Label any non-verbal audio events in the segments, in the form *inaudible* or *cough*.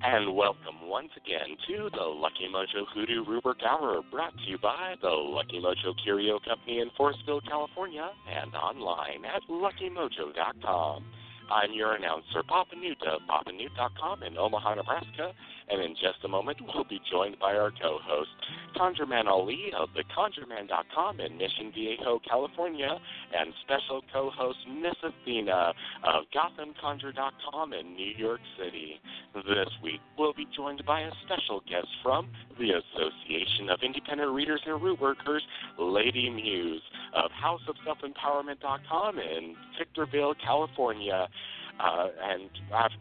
And welcome once again to the Lucky Mojo Hoodoo Rootwork Hour, brought to you by the Lucky Mojo Curio Company in Forestville, California, and online at luckymojo.com. I'm your announcer, Papa Newt of papanewt.com in Omaha, Nebraska, and in just a moment we'll be joined by our co-host, ConjureMan Ali of theconjureman.com in Mission Viejo, California, and special co-host Miss Athena of GothamConjure.com in New York City. This week we'll be joined by a special guest from the Association of Independent Readers and Root Workers, Lady Muse of HouseOfSelfEmpowerment.com in Victorville, California. Uh, and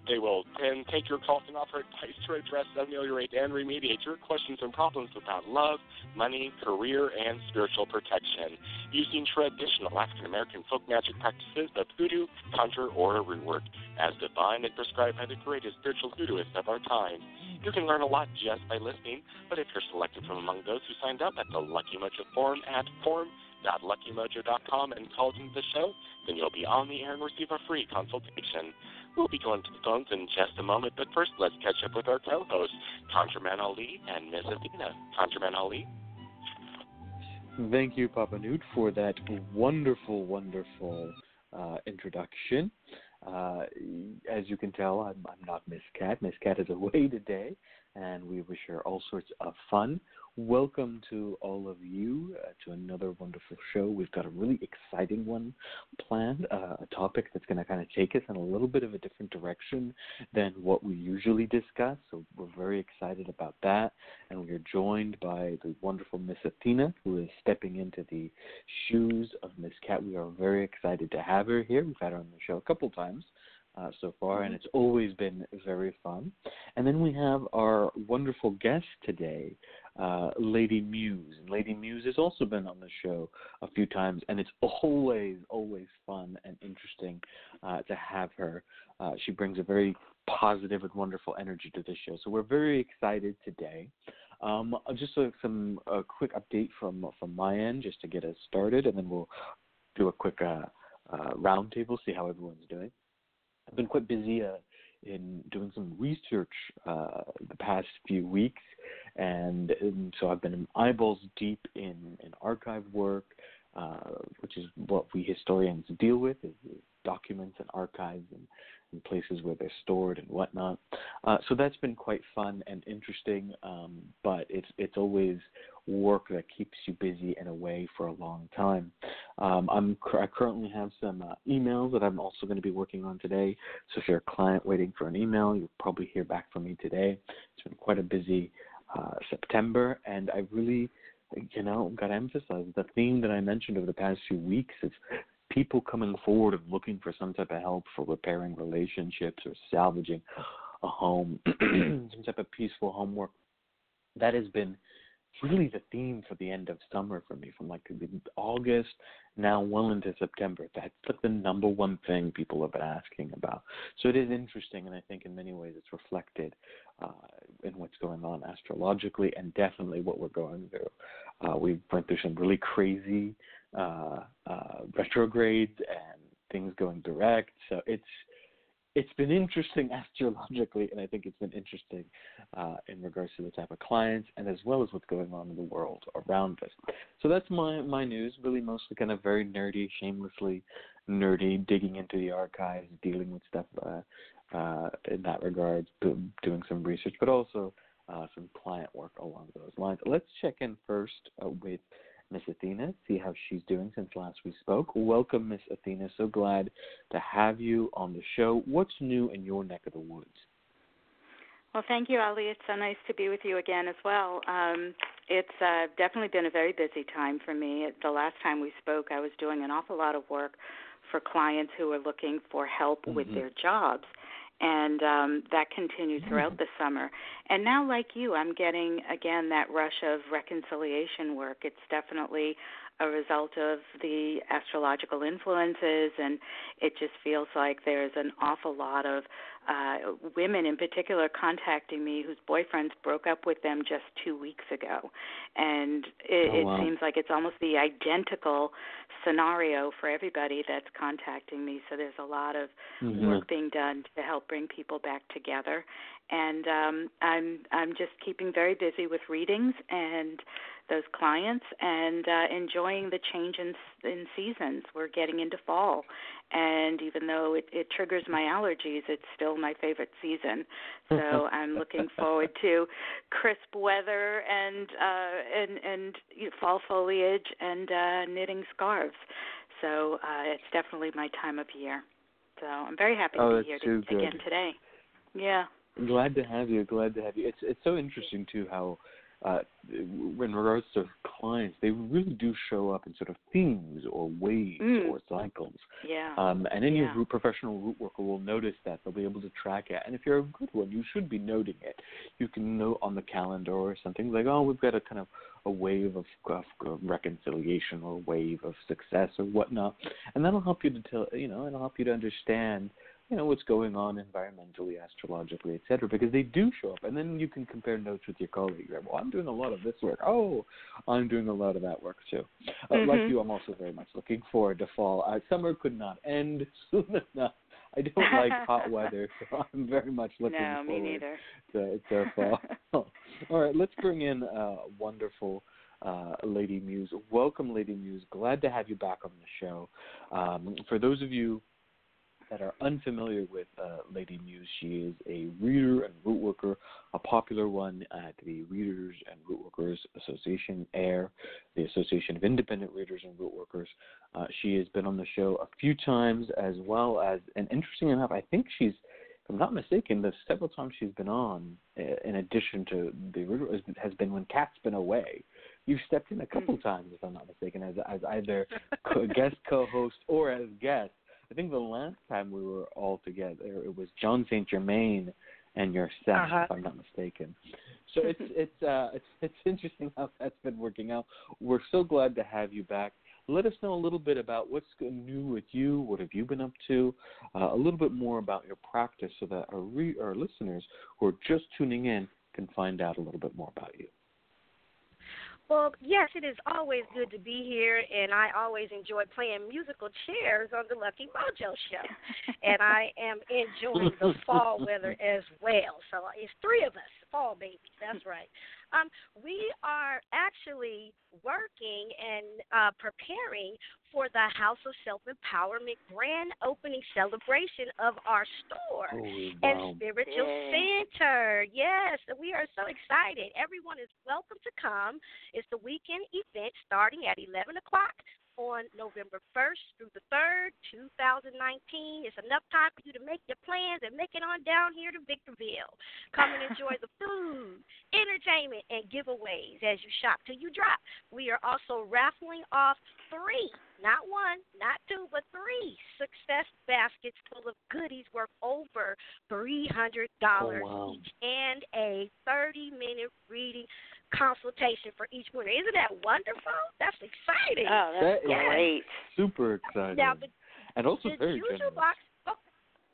they will then take your calls and offer advice to address, ameliorate, and remediate your questions and problems about love, money, career, and spiritual protection using traditional African American folk magic practices of hoodoo, conjure, or root work, as defined and prescribed by the greatest spiritual hoodooists of our time. You can learn a lot just by listening, but if you're selected from among those who signed up at the Lucky Mojo Forum at forum www.luckymojo.com and called into the show, then you'll be on the air and receive a free consultation. We'll be going to the phones in just a moment, but first let's catch up with our co-hosts, ConjureMan Ali and Ms. Athena. ConjureMan Ali. Thank you, Papa Newt, for that wonderful, wonderful uh, introduction. Uh, as you can tell, I'm, I'm not Miss Cat. Miss Cat is away *laughs* today, and we wish her all sorts of fun. Welcome to all of you uh, to another wonderful show. We've got a really exciting one planned, uh, a topic that's going to kind of take us in a little bit of a different direction than what we usually discuss. So we're very excited about that. And we are joined by the wonderful Miss Athena, who is stepping into the shoes of Miss Cat. We are very excited to have her here. We've had her on the show a couple times uh, so far, and mm-hmm. it's always been very fun. And then we have our wonderful guest today, uh, Lady Muse. And Lady Muse has also been on the show a few times, and it's always, always fun and interesting uh, to have her. Uh, she brings a very positive and wonderful energy to the show. So we're very excited today. Um, just a, some a quick update from from my end, just to get us started, and then we'll do a quick uh, uh, roundtable, see how everyone's doing. I've been quite busy uh, in doing some research uh, the past few weeks, and, and, so I've been eyeballs deep in, in archive work, uh, which is what we historians deal with, is, is documents and archives and and places where they're stored and whatnot. Uh, so that's been quite fun and interesting, um, but it's it's always work that keeps you busy and away for a long time. Um, I'm I currently have some uh, emails that I'm also going to be working on today. So if you're a client waiting for an email, you'll probably hear back from me today. It's been quite a busy uh, September, and I really you know, got to emphasize the theme that I mentioned over the past few weeks is people coming forward and looking for some type of help for repairing relationships or salvaging a home, *clears throat* some type of peaceful homework. That has been really the theme for the end of summer for me, from like August now well into September. That's like the number one thing people have been asking about. So it is interesting, and I think in many ways it's reflected uh, in what's going on astrologically, and definitely what we're going through. Uh, we went through some really crazy uh, uh, retrogrades and things going direct. So it's it's been interesting *laughs* astrologically, and I think it's been interesting uh, in regards to the type of clients and as well as what's going on in the world around us. So that's my my news. Really, mostly kind of very nerdy, shamelessly nerdy, digging into the archives, dealing with stuff uh, uh, in that regard, doing some research, but also uh, some client work along those lines. Let's check in first uh, with Miss Athena, see how she's doing since last we spoke. Welcome, Miss Athena. So glad to have you on the show. What's new in your neck of the woods? Well, thank you, Ali. It's so nice to be with you again as well. Um, it's uh, definitely been a very busy time for me. The last time we spoke, I was doing an awful lot of work for clients who are looking for help mm-hmm. with their jobs and um, that continued throughout the summer. And now, like you, I'm getting again that rush of reconciliation work. It's definitely a result of the astrological influences, and it just feels like there's an awful lot of uh, women in particular contacting me whose boyfriends broke up with them just two weeks ago, and it, oh, wow. it seems like it's almost the identical scenario for everybody that's contacting me. So there's a lot of mm-hmm. work being done to help bring people back together, and um, I'm I'm just keeping very busy with readings and those clients and uh, enjoying the change in in seasons. We're getting into fall, and even though it, it triggers my allergies, it's still my favorite season. *laughs* So I'm looking forward to crisp weather and uh, and and you know, fall foliage and uh, knitting scarves. So uh, it's definitely my time of year. So I'm very happy oh, to be here to, again today. Yeah. Glad to have you. Glad to have you. It's it's so interesting too how uh, in regards to clients, they really do show up in sort of themes or waves mm. or cycles. Yeah. Um, and any yeah. root professional root worker will notice that. They'll be able to track it. And if you're a good one, you should be noting it. You can note on the calendar or something like, oh, we've got a kind of a wave of, of, of reconciliation or a wave of success or whatnot. And that'll help you to tell, you know, it'll help you to understand you know what's going on environmentally, astrologically, et cetera, because they do show up, and then you can compare notes with your colleague. Right? Well, I'm doing a lot of this work. Oh, I'm doing a lot of that work too. Uh, mm-hmm. Like you, I'm also very much looking forward to fall. Uh, summer could not end *laughs* soon enough. I don't like hot *laughs* weather, so I'm very much looking no, forward me neither. to, to fall. *laughs* All right, let's bring in uh, wonderful uh, Lady Muse. Welcome, Lady Muse. Glad to have you back on the show. Um, for those of you that are unfamiliar with uh, Lady Muse, she is a reader and root worker, a popular one at the Readers and Root Workers Association, AIRR, the Association of Independent Readers and Root Workers. Uh, she has been on the show a few times, as well as, and interesting enough, I think she's, if I'm not mistaken, the several times she's been on, uh, in addition to the reader, has been when Cat's been away. You've stepped in a couple mm. times, if I'm not mistaken, as as either co- guest co-host or as guest. I think the last time we were all together, it was John Saint Germain and yourself, uh-huh. if I'm not mistaken. So it's *laughs* it's uh it's it's interesting how that's been working out. We're so glad to have you back. Let us know a little bit about what's new with you. What have you been up to? Uh, a little bit more about your practice, so that our re- our listeners who are just tuning in can find out a little bit more about you. Well, yes, it is always good to be here, and I always enjoy playing musical chairs on the Lucky Mojo show. *laughs* and I am enjoying the fall weather as well. So it's three of us, fall babies. That's *laughs* right. Um, we are actually working and uh, preparing for the House of Self Empowerment grand opening celebration of our store oh, wow. and spiritual Yay. center. Yes, we are so excited. Everyone is welcome to come. It's the weekend event starting at 11 o'clock on November 1st through the 3rd, 2019. It's enough time for you to make your plans and make it on down here to Victorville. Come and enjoy the *laughs* food, entertainment, and giveaways as you shop till you drop. We are also raffling off three, not one, not two, but three success baskets full of goodies worth over $300 Oh, wow. each and a 30 minute reading consultation for each winner. Isn't that wonderful? That's exciting. Oh, that's That is great. Super exciting. Now, the, and also the very Juju generous. box. Oh,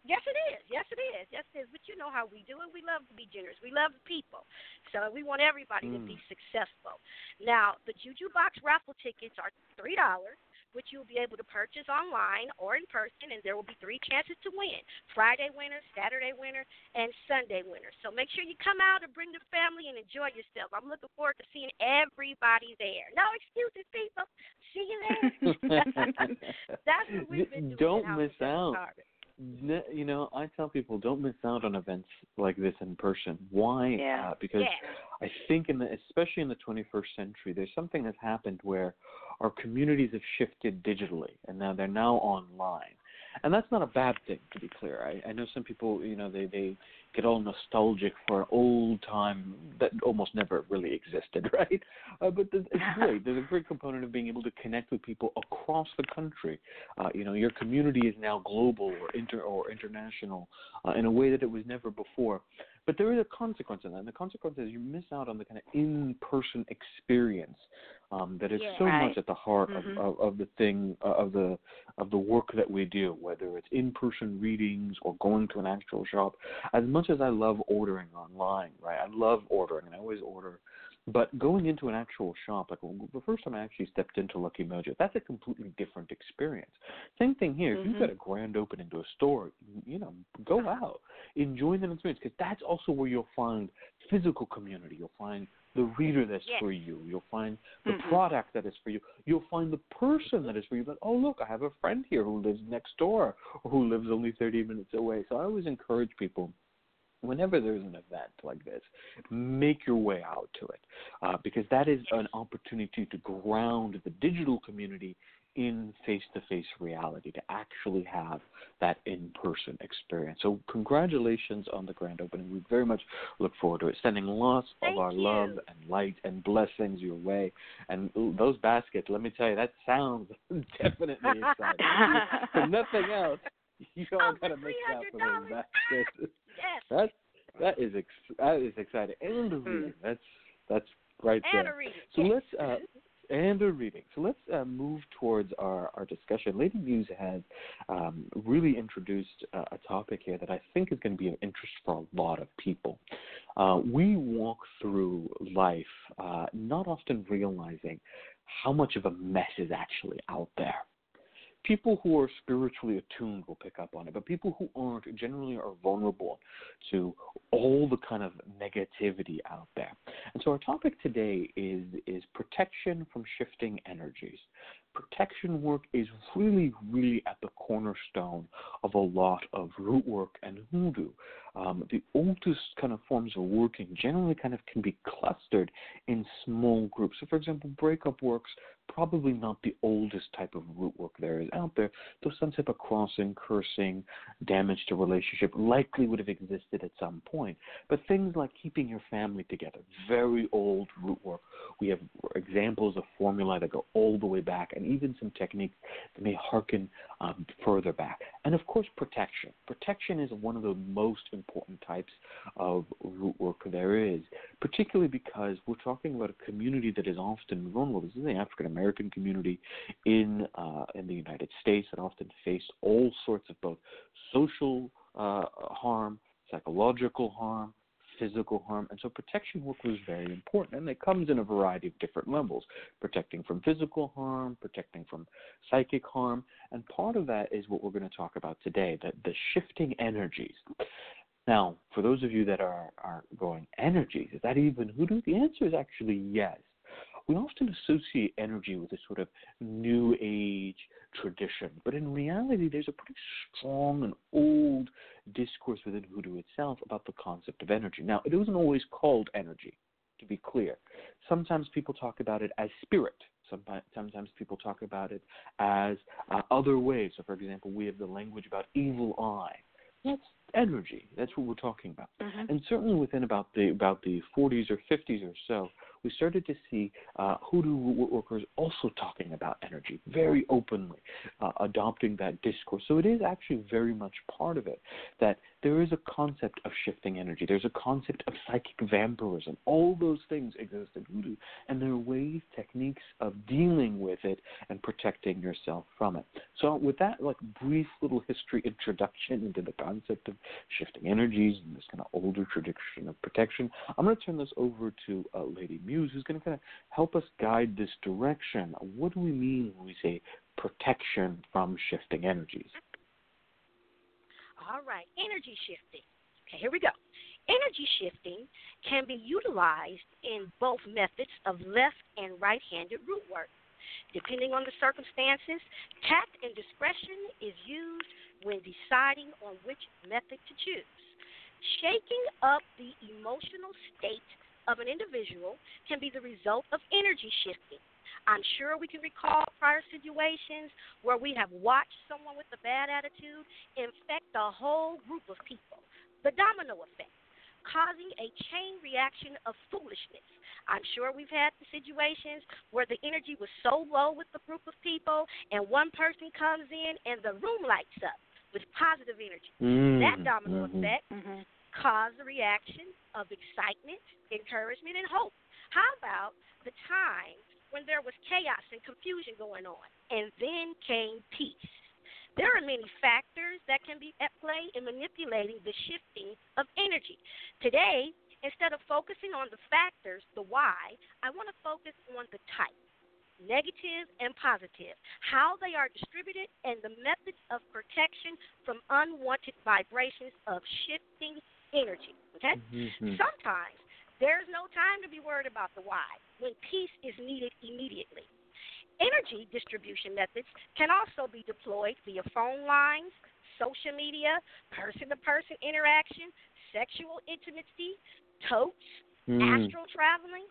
yes, it is. Yes, it is. Yes, it is. But you know how we do it. We love to be generous. We love people. So we want everybody to be Mm. successful. Now, the Juju box raffle tickets are three dollars. Which you'll be able to purchase online or in person, and there will be three chances to win: Friday winner, Saturday winner, and Sunday winner. So make sure you come out and bring the family and enjoy yourself. I'm looking forward to seeing everybody there. No excuses, people. See you there. *laughs* *laughs* That's what we've been doing. Don't miss out. You know, I tell people don't miss out on events like this in person. Why? Yeah. Uh, because Yeah. I think in the especially in the 21st century, there's something that's happened where our communities have shifted digitally, and now they're now online. And that's not a bad thing, to be clear. I, I know some people, you know, they they get all nostalgic for an old time that almost never really existed, *laughs* right? Uh, but there's, it's great. There's a great component of being able to connect with people across the country. Uh, you know, your community is now global or inter or international uh, in a way that it was never before. But there is a consequence in that, and the consequence is you miss out on the kind of in-person experience um, that is Yeah. so Right. much at the heart Mhm. of, of, of the thing uh, of the of the work that we do, whether it's in-person readings or going to an actual shop. As much as I love ordering online, right? I love ordering, and I always order But going into an actual shop, like the first time I actually stepped into Lucky Mojo, that's a completely different experience. Same thing here. Mm-hmm. If you've got a grand opening to a store, you know, go *laughs* out, enjoy that experience, because that's also where you'll find physical community. You'll find the reader that's Yes. for you. You'll find the Mhm. product that is for you. You'll find the person that is for you. But oh look, I have a friend here who lives next door or who lives only 30 minutes away. So I always encourage people whenever there's an event like this, make your way out to it uh, because that is an opportunity to ground the digital community in face-to-face reality to actually have that in-person experience. So congratulations on the grand opening. We very much look forward to it. Sending lots Thank of our you. love and light and blessings your way. And ooh, those baskets, let me tell you, that sounds *laughs* definitely exciting. *laughs* nothing else, *laughs* you all got to make that for $300. those baskets. *laughs* Yes. That that is ex- that is exciting and a Hmm. reading. That's that's right And there. So let's uh, and a reading. So let's uh, move towards our, our discussion. Lady Muse has um, really introduced uh, a topic here that I think is going to be of interest for a lot of people. Uh, we walk through life uh, not often realizing how much of a mess is actually out there people who are spiritually attuned will pick up on it, but people who aren't generally are vulnerable to all the kind of negativity out there. And so our topic today is is protection from shifting energies. Protection work is really, really at the cornerstone of a lot of root work and hoodoo. Um, the oldest kind of forms of working generally kind of can be clustered in small groups. So, for example, breakup works probably not the oldest type of root work there is out there, though some type of crossing, cursing, damage to relationship likely would have existed at some point. But things like keeping your family together, very old root work. We have examples of formulae that go all the way back, and even some techniques that may hearken um, further back. And of course, protection. Protection is one of the most important types of root work there is, particularly because we're talking about a community that is often vulnerable. This is the African American community in uh, in the United States that often face all sorts of both social uh, harm, psychological harm, physical harm, and so protection work was very important, and it comes in a variety of different levels: protecting from physical harm, protecting from psychic harm, and part of that is what we're going to talk about today: that the shifting energies. Now, for those of you that are, are going energies, is that even hoodoo? The answer is actually yes. We often associate energy with a sort of new age tradition, but in reality, there's a pretty strong and old discourse within hoodoo itself about the concept of energy. Now, it wasn't always called energy, to be clear. Sometimes people talk about it as spirit. Sometimes, sometimes people talk about it as uh, other ways. So, for example, we have the language about evil eye. That's energy. That's what we're talking about. Mhm. And certainly within about the about the 40s or 50s or so, we started to see uh, hoodoo workers also talking about energy very openly, uh, adopting that discourse. So it is actually very much part of it that there is a concept of shifting energy. There's a concept of psychic vampirism. All those things exist in hoodoo, and there are ways, techniques of dealing with it and protecting yourself from it. So with that, like brief little history introduction into the concept of shifting energies and this kind of older tradition of protection, I'm going to turn this over to uh, Lady Muse, who's going to kind of help us guide this direction. What do we mean when we say protection from shifting energies? All right, energy shifting. Okay, here we go. Energy shifting can be utilized in both methods of left and right handed root work. Depending on the circumstances, tact and discretion is used when deciding on which method to choose. Shaking up the emotional state of an individual can be the result of energy shifting. I'm sure we can recall prior situations where we have watched someone with a bad attitude infect a whole group of people. The domino effect, causing a chain reaction of foolishness. I'm sure we've had the situations where the energy was so low with the group of people, and one person comes in and the room lights up with positive energy. That domino Mhm. effect Mhm. caused a reaction of excitement, encouragement, and hope. How about the time when there was chaos and confusion going on, and then came peace? There are many factors that can be at play in manipulating the shifting of energy. Today, Instead of focusing on the factors, the why, I want to focus on the type negative and positive, how they are distributed, and the methods of protection from unwanted vibrations of shifting energy. Okay? Mm-hmm. Sometimes there's no time to be worried about the why when peace is needed immediately. Energy distribution methods can also be deployed via phone lines, social media, person to person interaction, sexual intimacy, totes, Mm. astral traveling,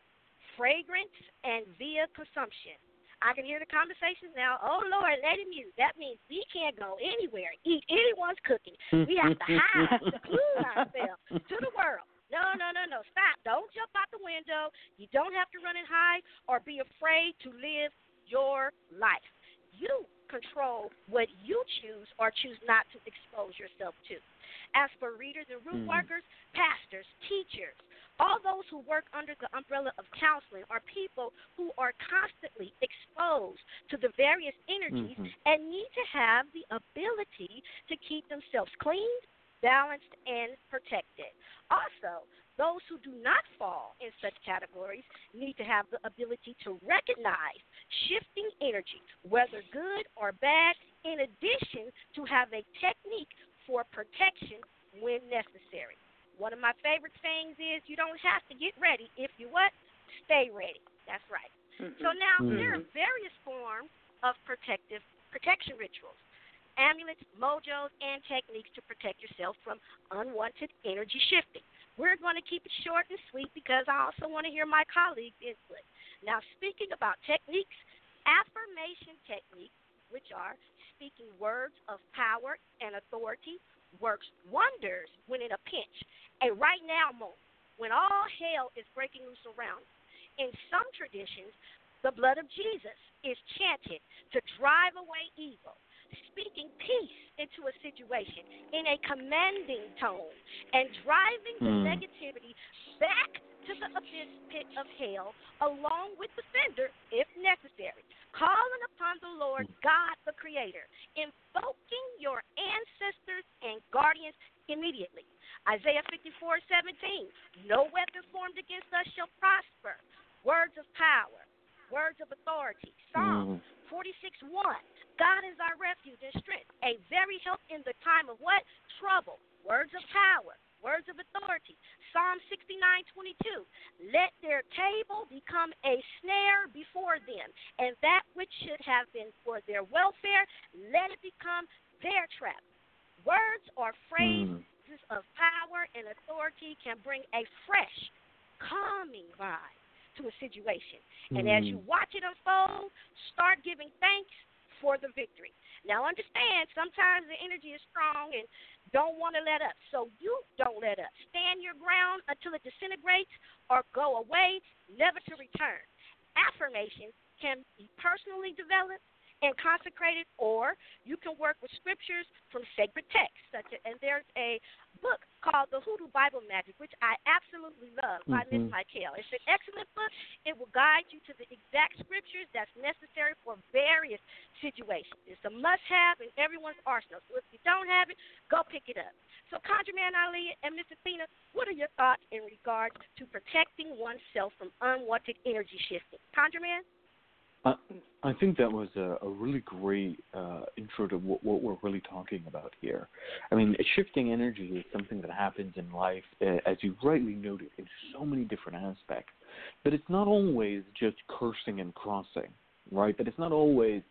fragrance, and via consumption. I can hear the conversations now. Oh Lord, Lady Muse. That means we can't go anywhere, eat anyone's cooking. We have to hide, seclude ourselves to the world. No, no, no, no. Stop. Don't jump out the window. You don't have to run and hide or be afraid to live your life. You control what you choose or choose not to expose yourself to. As for readers and root Mm. workers, pastors, teachers, all those who work under the umbrella of counseling are people who are constantly exposed to the various energies Mhm. and need to have the ability to keep themselves clean, balanced, and protected. Also, those who do not fall in such categories need to have the ability to recognize shifting energy, whether good or bad, in addition to have a technique for protection when necessary. One of my favorite sayings is you don't have to get ready if you what? Stay ready. That's right. Mm-hmm. So now Mhm. there are various forms of protective protection rituals, amulets, mojos, and techniques to protect yourself from unwanted energy shifting. We're going to keep it short and sweet because I also want to hear my colleagues' input. Now, speaking about techniques, affirmation techniques, which are speaking words of power and authority, works wonders when in a pinch, a right now moment, when all hell is breaking loose around. In some traditions, the blood of Jesus is chanted to drive away evil, speaking peace into a situation in a commanding tone and driving the Hmm. negativity back to the abyss pit of hell along with the sender if necessary. Calling upon the Lord God the Creator, invoking your ancestors and guardians immediately. Isaiah 54 17. No weapon formed against us shall prosper. Words of power, words of authority. Psalm Mm. 46 1. God is our refuge and strength, a very help in the time of what? Trouble. Words of power, words of authority. Psalm 69 22. Let their table become a snare before them, and that which should have been for their welfare, let it become their trap. Words or phrases Mm. of power and authority can bring a fresh, calming vibe to a situation. And as you Mm. watch it unfold, start giving thanks for the victory. Now, understand, sometimes the energy is strong and don't want to let up. So you don't let up. Stand your ground until it disintegrates or go away, never to return. Affirmations can be personally developed and consecrated, or you can work with scriptures from sacred texts. Such as, and there's a book called The Hoodoo Bible Magic, which I absolutely love by Miss Mhm. Michael. It's an excellent book. It will guide you to the exact scriptures that's necessary for various situations. It's a must-have in everyone's arsenal. So if you don't have it, go pick it up. So, ConjureMan Ali and Miss Athena, what are your thoughts in regards to protecting oneself from unwanted energy shifting? ConjureMan? I, think that was a, a really great uh, intro to what, what we're really talking about here. I mean, shifting energy is something that happens in life, uh, as you rightly noted, in so many different aspects. But it's not always just cursing and crossing, right? But it's not always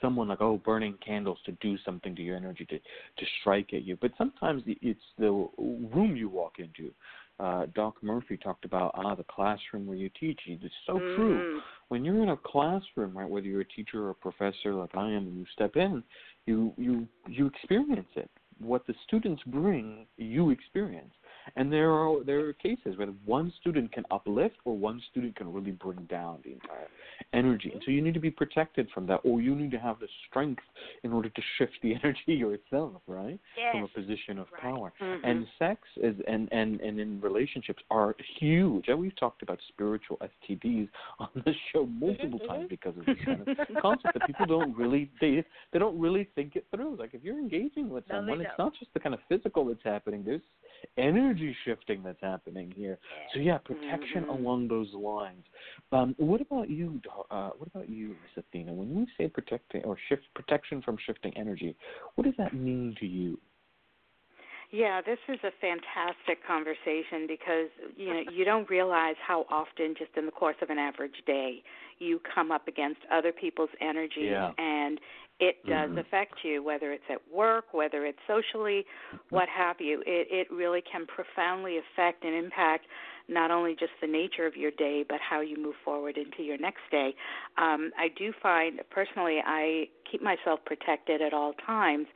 someone like oh burning candles to do something to your energy to to strike at you. But sometimes it's the room you walk into. Uh, Doc Murphy talked about ah the classroom where you teach. It's so true Mhm. when you're in a classroom, right, whether you're a teacher or a professor like I am, and you step in, you you you experience it. What the students bring, you experience. And there are there are cases where one student can uplift or one student can really bring down the entire energy. And so you need to be protected from that, or you need to have the strength in order to shift the *laughs* energy yourself, right, Yes. from a position of Right. power Mhm. and sex is and and and in relationships are huge and we've talked about spiritual stds *laughs* on the show multiple Mhm, times because of this kind of concept that people don't really they they don't really think it through like if you're engaging with No, someone it's not just the kind of physical that's happening there's energy shifting that's happening here. So yeah, protection Mhm. along those lines. Um, what about you? Uh, what about you, Miss Athena? When we say protecting or shift protection from shifting energy, what does that mean to you? Yeah, this is a fantastic conversation because you know you don't realize how often just in the course of an average day you come up against other people's energies Yeah. and it does Mhm. affect you whether it's at work, whether it's socially, what have you. It it really can profoundly affect and impact not only just the nature of your day but how you move forward into your next day. Um I do find personally I keep myself protected at all times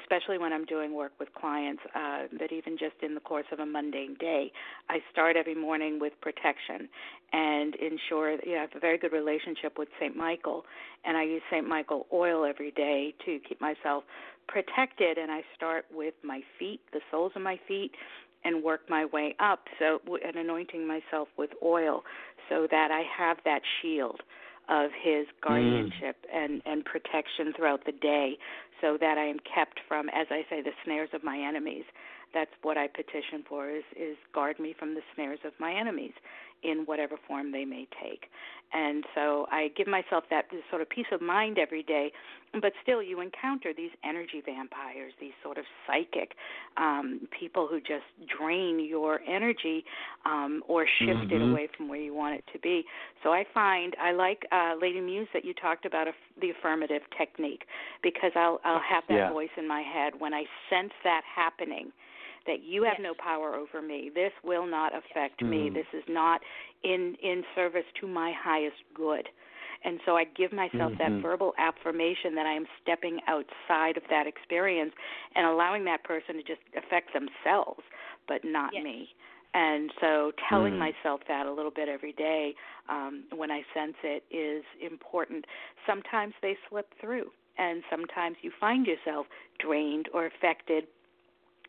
especially when I'm doing work with clients, uh, that even just in the course of a mundane day, I start every morning with protection and ensure that you know, I have a very good relationship with St. Michael, and I use St. Michael oil every day to keep myself protected. And I start with my feet, the soles of my feet, and work my way up. So, and anointing myself with oil, so that I have that shield of his guardianship mm. and and protection throughout the day so that I am kept from as I say the snares of my enemies. That's what I petition for is is guard me from the snares of my enemies in whatever form they may take. And so I give myself that sort of peace of mind every day. But still, you encounter these energy vampires, these sort of psychic um, people who just drain your energy um, or shift mm-hmm. it away from where you want it to be. So I find I like uh, Lady Muse that you talked about the affirmative technique because I'll I'll have that yeah. voice in my head when I sense that happening that you have yes. no power over me. This will not affect yes. me. Mm. This is not in in service to my highest good. And so I give myself mm-hmm. that verbal affirmation that I am stepping outside of that experience and allowing that person to just affect themselves, but not yes. me. And so telling mm. myself that a little bit every day um, when I sense it is important. Sometimes they slip through, and sometimes you find yourself drained or affected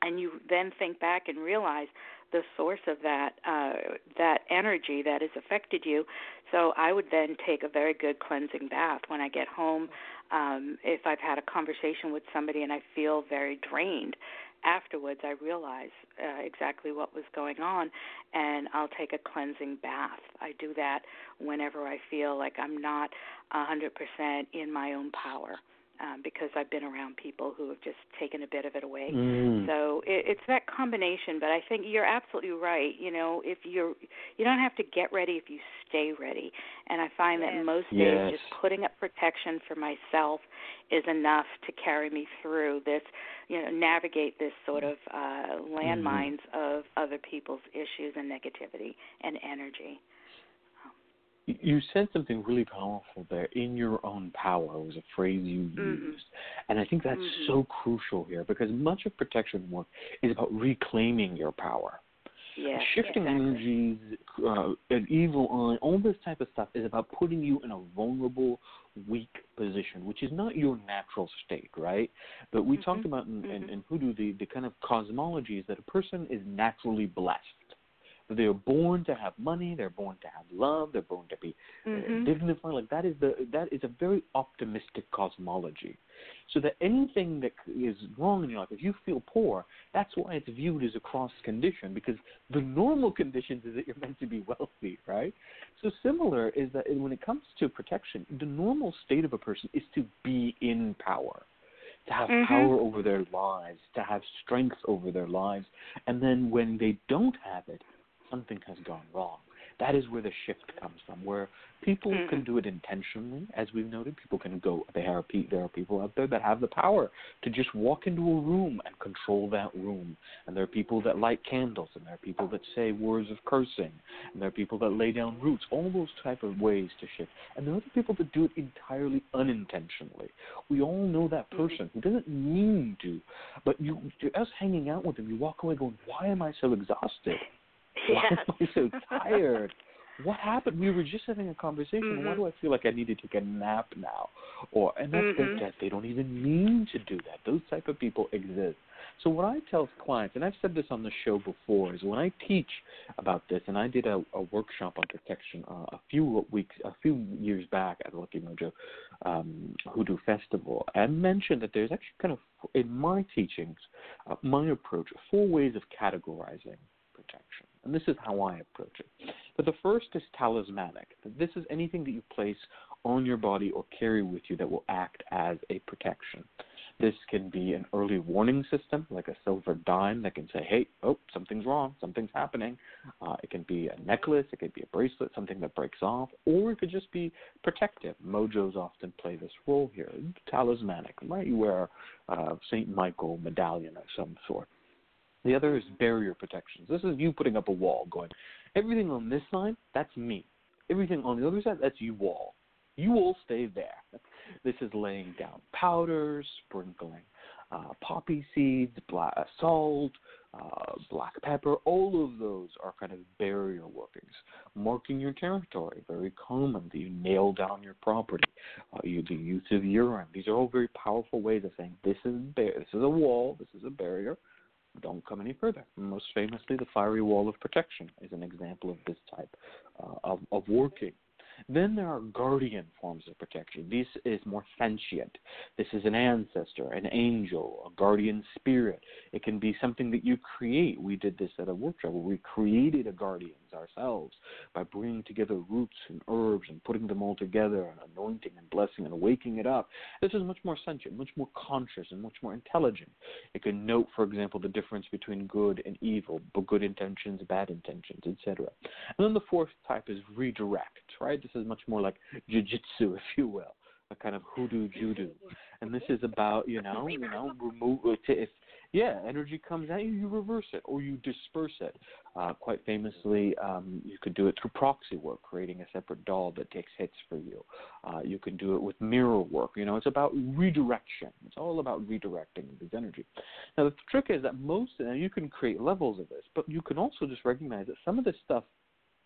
and you then think back and realize the source of that uh, that energy that has affected you. So I would then take a very good cleansing bath when I get home. Um, if I've had a conversation with somebody and I feel very drained, afterwards I realize uh, exactly what was going on, and I'll take a cleansing bath. I do that whenever I feel like I'm not a 100% in my own power um, because I've been around people who have just taken a bit of it away. Mm. So it, it's that combination. But I think you're absolutely right. You know, if you're, you don't have to get ready if you stay ready. And I find yes. that most yes. days, just putting up protection for myself is enough to carry me through this. You know, navigate this sort of uh, landmines mm-hmm. of other people's issues and negativity and energy. You said something really powerful there. In your own power was a phrase you mm-hmm. used, and I think that's mm-hmm. so crucial here because much of protection work is about reclaiming your power. Yeah, Shifting exactly. energies, uh, an evil eye, all this type of stuff is about putting you in a vulnerable, weak position, which is not your natural state, right? But we mm-hmm. talked about in, in, in Hoodoo the, the kind of cosmology is that a person is naturally blessed they're born to have money. They're born to have love. They're born to be mm-hmm. uh, dignified. Like that is the that is a very optimistic cosmology. So that anything that is wrong in your life, if you feel poor, that's why it's viewed as a cross condition because the normal *laughs* conditions is that you're meant to be wealthy, right? So similar is that when it comes to protection, the normal state of a person is to be in power to have mm-hmm. power over their lives, to have strength over their lives. And then when they don't have it, something has gone wrong. That is where the shift comes from, where people mm-hmm. can do it intentionally, as we've noted. People can go. There are there are people out there that have the power to just walk into a room and control that room. And there are people that light candles, and there are people that say words of cursing, and there are people that lay down roots. All those type of ways to shift. And there are other people that do it entirely unintentionally. We all know that Mm-hmm. person who doesn't mean to, but you, us hanging out with them, you walk away going, "Why am I so exhausted?" *laughs* Why am I so tired? what happened? We were just having a conversation. Mm-hmm. Why do I feel like I need to take a nap now? Or and that's Mhm. that they don't even mean to do that. Those type of people exist. So what I tell clients, and I've said this on the show before, is when I teach about this, and I did a, a workshop on protection uh, a few weeks, a few years back at Lucky Mojo um, Hoodoo Festival, I mentioned that there's actually kind of in my teachings, uh, my approach, four ways of categorizing protection. And this is how I approach it. But the first is talismanic. This is anything that you place on your body or carry with you that will act as a protection. This can be an early warning system, like a silver dime that can say, hey, oh, something's wrong, something's happening. Uh, it can be a necklace, it could be a bracelet, something that breaks off, or it could just be protective. Mojos often play this role here. Talismanic, right? You wear a uh, St. Michael medallion of some sort. The other is barrier protections. This is you putting up a wall, going, everything on this line, that's me. Everything on the other side, that's you wall. You will stay there. *laughs* This is laying down powders, sprinkling uh, poppy seeds, uh, salt, uh, black pepper. All of those are kind of barrier workings. Marking your territory, very common. You nail down your property. Uh, you, the use of urine. These are all very powerful ways of saying this is bar- this is a wall, this is a barrier. Don't come any further. Most famously, the fiery wall of protection is an example of this type uh, of, of working. Then there are guardian forms of protection. This is more sentient. This is an ancestor, an angel, a guardian spirit. It can be something that you create. We did this at a workshop where we created a guardians ourselves by bringing together roots and herbs and putting them all together and anointing and blessing and waking it up. This is much more sentient, much more conscious, and much more intelligent. It can note, for example, the difference between good and evil, good intentions, bad intentions, etc. And then the fourth type is redirect, right? This is much more like jujitsu, *laughs* if you will, a kind of hoodoo judo. And this is about, you know, you know, remove yeah, energy comes at you, you reverse it or you disperse it. Uh, quite famously, um, you could do it through proxy work, creating a separate doll that takes hits for you. Uh, you can do it with mirror work. You know, it's about redirection. It's all about redirecting this energy. Now, the trick is that most, and you can create levels of this, but you can also just recognize that some of this stuff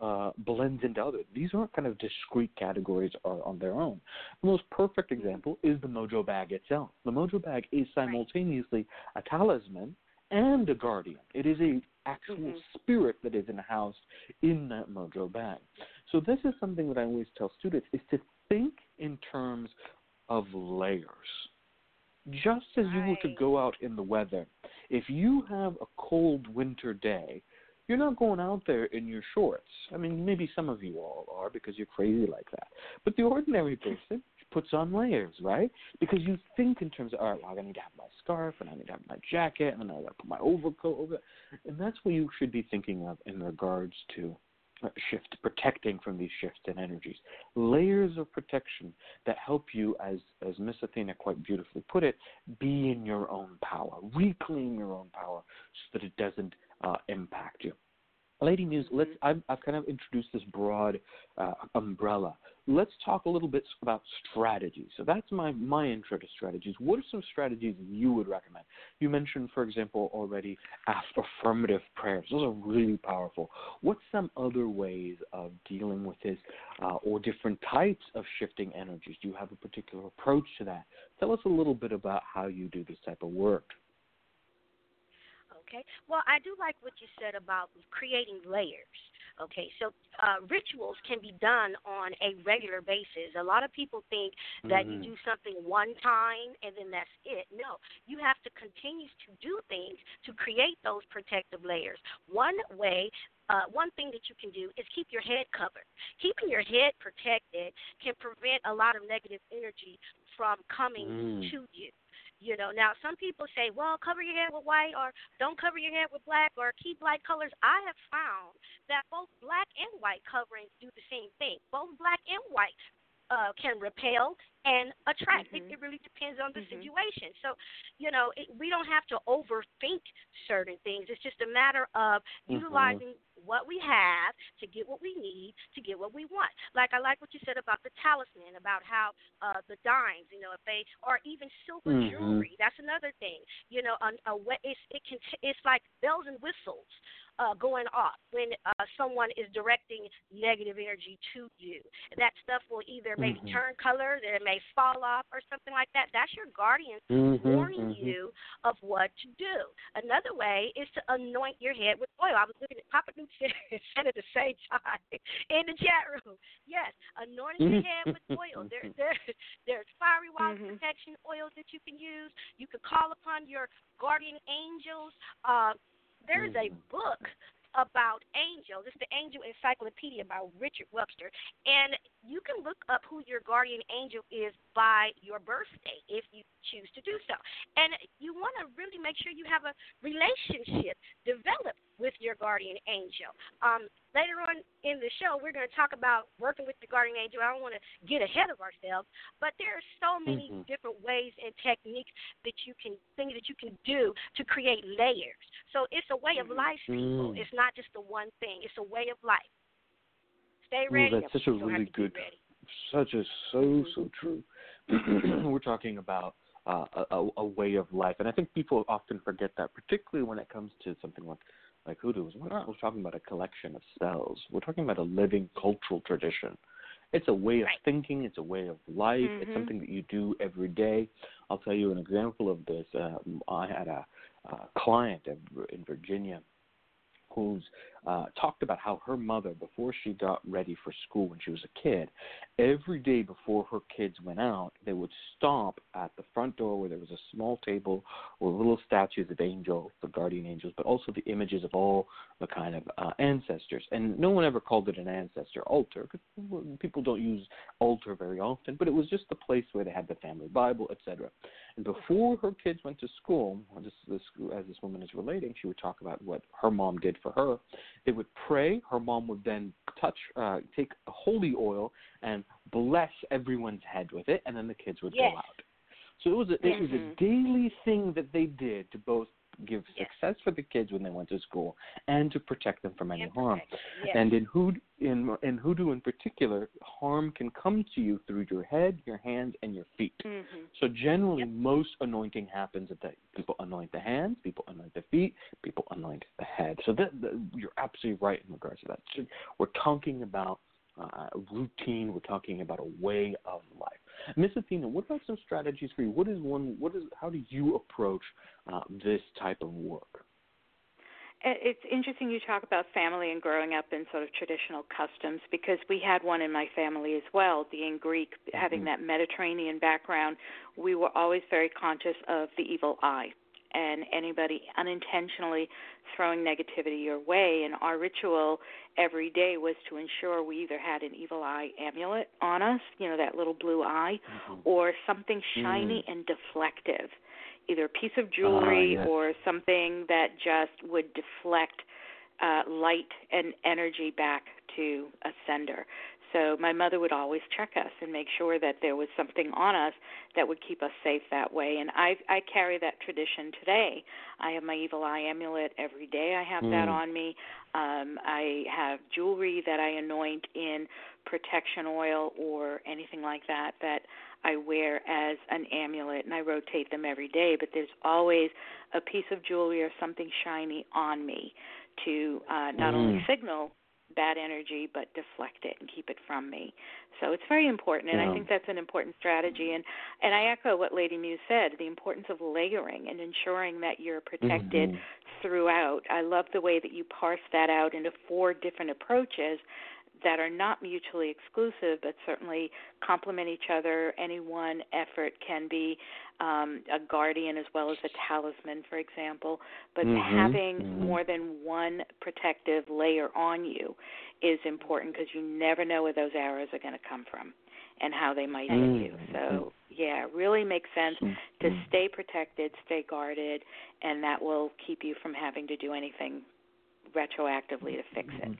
uh, blends into others. These aren't kind of discrete categories on their own. The most perfect example is the Mojo bag itself. The Mojo bag is simultaneously a talisman and a guardian. It is a actual mm-hmm. spirit that is in housed in that Mojo bag. So this is something that I always tell students is to think in terms of layers. Just as right. you were to go out in the weather, if you have a cold winter day, you're not going out there in your shorts. I mean, maybe some of you all are because you're crazy like that. But the ordinary person puts on layers, right? Because you think in terms of, all right, well, I need to have my scarf and I need to have my jacket and I got to put my overcoat over. And that's what you should be thinking of in regards to shift, protecting from these shifts in energies. Layers of protection that help you, as, as Miss Athena quite beautifully put it, be in your own power, reclaim your own power so that it doesn't uh, impact you. Lady Muse, let's. Mm-hmm. I've, I've kind of introduced this broad uh, umbrella. Let's talk a little bit about strategies. So that's my my intro to strategies. What are some strategies you would recommend? You mentioned, for example, already affirmative prayers. Those are really powerful. What's some other ways of dealing with this, uh, or different types of shifting energies? Do you have a particular approach to that? Tell us a little bit about how you do this type of work. Okay. Well, I do like what you said about creating layers. Okay, so uh, rituals can be done on a regular basis. A lot of people think that mm-hmm. you do something one time and then that's it. No, you have to continue to do things to create those protective layers. One way uh, one thing that you can do is keep your head covered. Keeping your head protected can prevent a lot of negative energy from coming mm. to you. You know, now some people say, well, cover your hair with white or don't cover your hair with black or keep light colors. I have found that both black and white coverings do the same thing. Both black and white uh, can repel and attract. Mm-hmm. It, it really depends on the mm-hmm. situation. So, you know, it, we don't have to overthink certain things. It's just a matter of mm-hmm. utilizing what we have to get what we need to get what we want. Like I like what you said about the talisman, about how uh, the dimes, you know, if they or even silver mm-hmm. jewelry. That's another thing. You know, a, a, it's it can it's like bells and whistles uh, going off when uh, someone is directing negative energy to you. That stuff will either maybe mm-hmm. turn color, that it may fall off, or something like that. That's your guardian mm-hmm, warning mm-hmm. you of what to do. Another way is to anoint your head with oil. I was looking at Papa Newt *laughs* said at the same time *laughs* in the chat room. Yes, anointing your head with oil. There, *laughs* there, there's fiery wall mm-hmm. protection oils that you can use. You can call upon your guardian angels. Uh, there's a mm-hmm. book about angels. It's the Angel Encyclopedia by Richard Webster. And you can look up who your guardian angel is by your birthday if you choose to do so. And you want to really make sure you have a relationship developed with your guardian angel. Um, later on in the show, we're going to talk about working with the guardian angel. I don't want to get ahead of ourselves, but there are so many mm-hmm. different ways and techniques that you can things that you can do to create layers. So it's a way of life, people. Mm. It's not just the one thing. It's a way of life. Stay ready. Well, that's such a really good, such a so mm-hmm. so true. *clears throat* We're talking about uh, a, a way of life, and I think people often forget that, particularly when it comes to something like like hoodoos. We're not talking about a collection of spells. We're talking about a living cultural tradition. It's a way of right. thinking. It's a way of life. Mm-hmm. It's something that you do every day. I'll tell you an example of this. Um, I had a, a client in Virginia who's uh, talked about how her mother, before she got ready for school when she was a kid, every day before her kids went out, they would stop at the front door where there was a small table with little statues of angels, the guardian angels, but also the images of all the kind of uh, ancestors. And no one ever called it an ancestor altar because people don't use altar very often, but it was just the place where they had the family Bible, etc. And before her kids went to school, this, this, as this woman is relating, she would talk about what her mom did for her they would pray. Her mom would then touch, uh, take holy oil and bless everyone's head with it, and then the kids would yes. go out. So it was a, it mm-hmm. was a mm-hmm. daily thing that they did to both give success for the kids when they went to school and to protect them from any and harm. Yes. And in hood in in hoodoo in particular, harm can come to you through your head, your hands, and your feet. Mm-hmm. So generally, yep. most anointing happens at that. People anoint the hands, people anoint the feet, people anoint the head. So that, that you're absolutely right in regards to that. So we're talking about uh, routine. We're talking about a way of life. Miss Athena, what about some strategies for you? What is one? What is? How do you approach uh, this type of work? It's interesting you talk about family and growing up in sort of traditional customs because we had one in my family as well. Being Greek, having mm-hmm. that Mediterranean background, we were always very conscious of the evil eye and anybody unintentionally throwing negativity your way. And our ritual every day was to ensure we either had an evil eye amulet on us, you know, that little blue eye, mm-hmm. or something shiny mm. and deflective, either a piece of jewelry uh, yes. or something that just would deflect uh, light and energy back to a sender. So my mother would always check us and make sure that there was something on us that would keep us safe that way. And I I carry that tradition today. I have my evil eye amulet every day. I have mm. that on me. Um, I have jewelry that I anoint in protection oil or anything like that that I wear as an amulet, and I rotate them every day. But there's always a piece of jewelry or something shiny on me to uh, not mm. only signal bad energy but deflect it and keep it from me. So it's very important and yeah. I think that's an important strategy and and I echo what Lady Muse said, the importance of layering and ensuring that you're protected mm-hmm. throughout. I love the way that you parse that out into four different approaches that are not mutually exclusive but certainly complement each other. Any one effort can be um, a guardian as well as a talisman, for example. But mm-hmm. having mm-hmm. more than one protective layer on you is important because you never know where those arrows are going to come from and how they might hit mm-hmm. you. So, yeah, really makes sense to mm-hmm. stay protected, stay guarded, and that will keep you from having to do anything retroactively to fix it.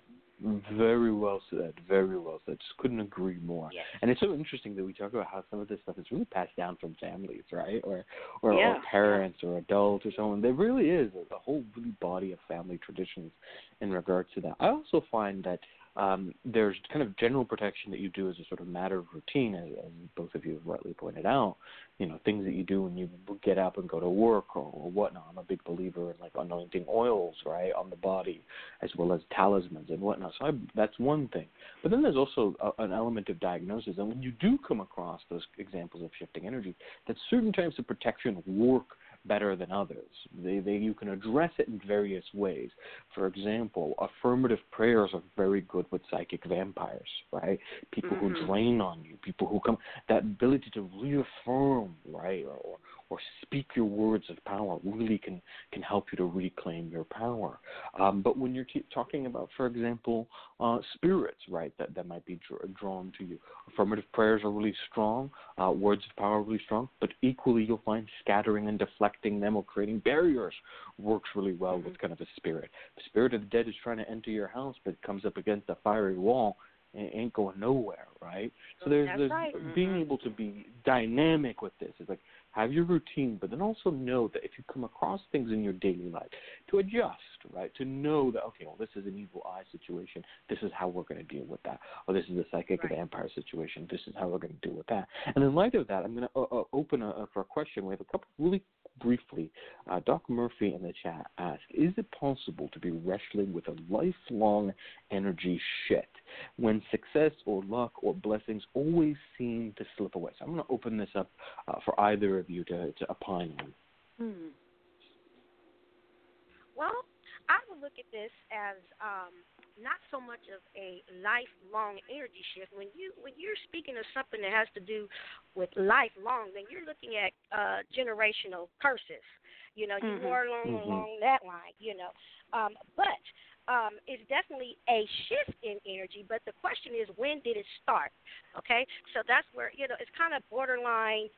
Very well said. Very well said. Just couldn't agree more. Yes. And it's so interesting that we talk about how some of this stuff is really passed down from families, right? Or or, yeah. or parents or adults or someone. There really is a, a whole really body of family traditions in regards to that. I also find that um, there's kind of general protection that you do as a sort of matter of routine, as, as both of you have rightly pointed out. You know, things that you do when you get up and go to work or, or whatnot. I'm a big believer in like anointing oils, right, on the body, as well as talismans and whatnot. So I, that's one thing. But then there's also a, an element of diagnosis, and when you do come across those examples of shifting energy, that certain types of protection work better than others. They, they, you can address it in various ways. For example, affirmative prayers are very good with psychic vampires, right? People mm-hmm. who drain on you, people who come, that ability to reaffirm, right, or, or speak your words of power really can can help you to reclaim your power. Um, but when you're t- talking about, for example, uh, spirits, right, that that might be dr- drawn to you, affirmative prayers are really strong, uh, words of power are really strong. But equally, you'll find scattering and deflecting them or creating barriers works really well mm-hmm. with kind of a spirit. The spirit of the dead is trying to enter your house, but it comes up against a fiery wall and ain't going nowhere, right? So there's, there's right. being able to be dynamic with this. It's like have your routine, but then also know that if you come across things in your daily life, to adjust, right? To know that okay, well, this is an evil eye situation. This is how we're going to deal with that. Or this is a psychic right. vampire situation. This is how we're going to deal with that. And in light of that, I'm going to uh, uh, open a, for a question. We have a couple really briefly. Uh, Doc Murphy in the chat asked, "Is it possible to be wrestling with a lifelong energy shit when success or luck or blessings always seem to slip away?" So I'm going to open this up uh, for either of you to, to opine on. Hmm. Well, I would look at this as um, not so much of a lifelong energy shift. When you when you're speaking of something that has to do with lifelong, then you're looking at uh, generational curses. You know, you mm-hmm. more along mm-hmm. along that line. You know, um, but um, it's definitely a shift in energy. But the question is, when did it start? Okay, so that's where you know it's kind of borderline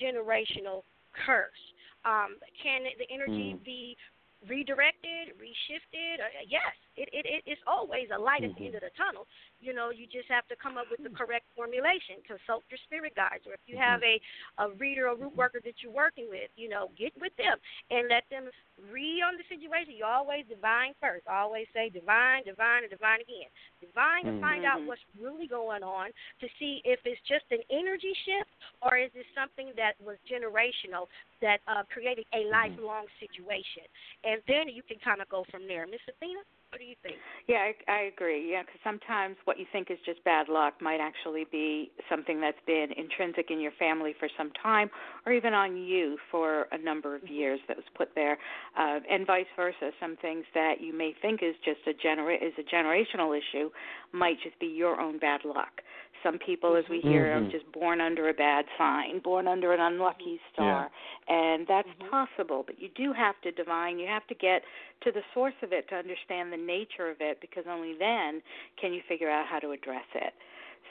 generational curse. Um, can the energy mm. be redirected, reshifted? Uh, yes, it, it, it it's always a light mm-hmm. at the end mm-hmm. of the tunnel. You know, you just have to come up with the correct formulation. Consult your spirit guides, or if you have mm-hmm. a a reader or root worker that you're working with, you know, get with them and let them read on the situation. You always divine first. I always say divine, divine, and divine again. Divine mm-hmm. to find out mm-hmm. what's really going on to see if it's just an energy shift or is it something that was generational that uh, created a lifelong situation. And then you can kind of go from there. Miss Athena? What do you think? Yeah, I, I agree. Yeah, because sometimes what you think is just bad luck might actually be something that's been intrinsic in your family for some time, or even on you for a number of years that was put there, uh, and vice versa. Some things that you may think is just a genera- is a generational issue might just be your own bad luck. Some people, as we hear, mm-hmm. are just born under a bad sign, born under an unlucky star, yeah. and that's mm-hmm. possible. But you do have to divine. You have to get to the source of it to understand the nature of it, because only then can you figure out how to address it.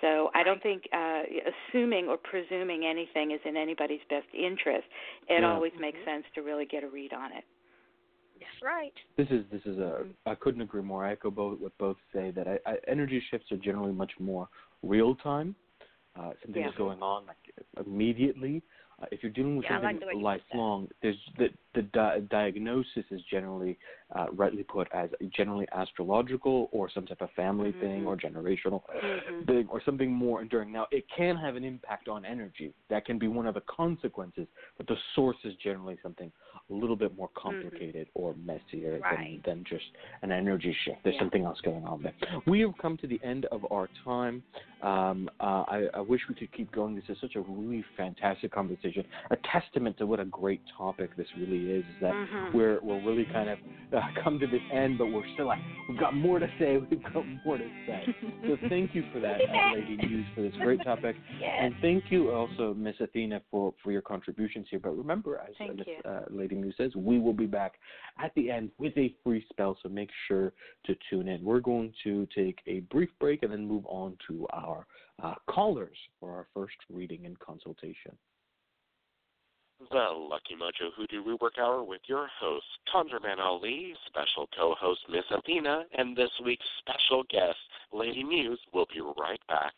So I don't think uh, assuming or presuming anything is in anybody's best interest. It yeah. always makes mm-hmm. sense to really get a read on it. That's right. This is this is a. I couldn't agree more. I echo both what both say that I, I, energy shifts are generally much more real time. Uh, something yeah. is going on like immediately. Uh, if you're dealing with yeah, something like lifelong, there's the the di- diagnosis is generally uh, rightly put as generally astrological or some type of family mm-hmm. thing or generational mm-hmm. thing or something more enduring. Now, it can have an impact on energy. That can be one of the consequences, but the source is generally something a little bit more mm-hmm. complicated mm-hmm. or messier right. than, than just an energy shift. There's yeah. something else going on there. We have come to the end of our time. Um, uh, I, I wish we could keep going. This is such a really fantastic conversation, a testament to what a great topic this really is. Is that mm-hmm. we're we're really kind of uh, *laughs* come to this end, but we're still like we've got more to say. *laughs* We've got more to say. so *laughs* thank you for that, uh, Lady Muse, for this great topic, yes. and thank you also, Miss Athena, for for your contributions here. But remember, as Miss uh, Lady Muse says, we will be back at the end with a free spell. So make sure to tune in. We're going to take a brief break and then move on to our uh, callers for our first reading and consultation. The Lucky Mojo Hoodoo Rootwork Hour with your host, ConjureMan Ali, special co-host Miss Athena, and this week's special guest, Lady Muse, will be right back.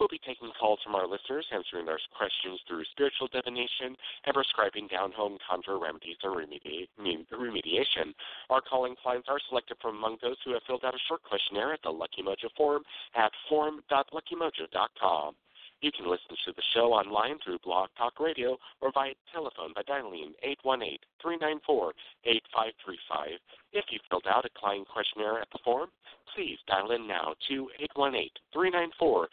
We'll be taking calls from our listeners, answering their questions through spiritual divination, and prescribing down-home conjure remedies and remedi- remediation. Our calling clients are selected from among those who have filled out a short questionnaire at the Lucky Mojo forum at forum.luckymojo.com. You can listen to the show online through Blog Talk Radio or via telephone by dialing 818-394-8535. If you filled out a client questionnaire at the forum, please dial in now to 818-394-8535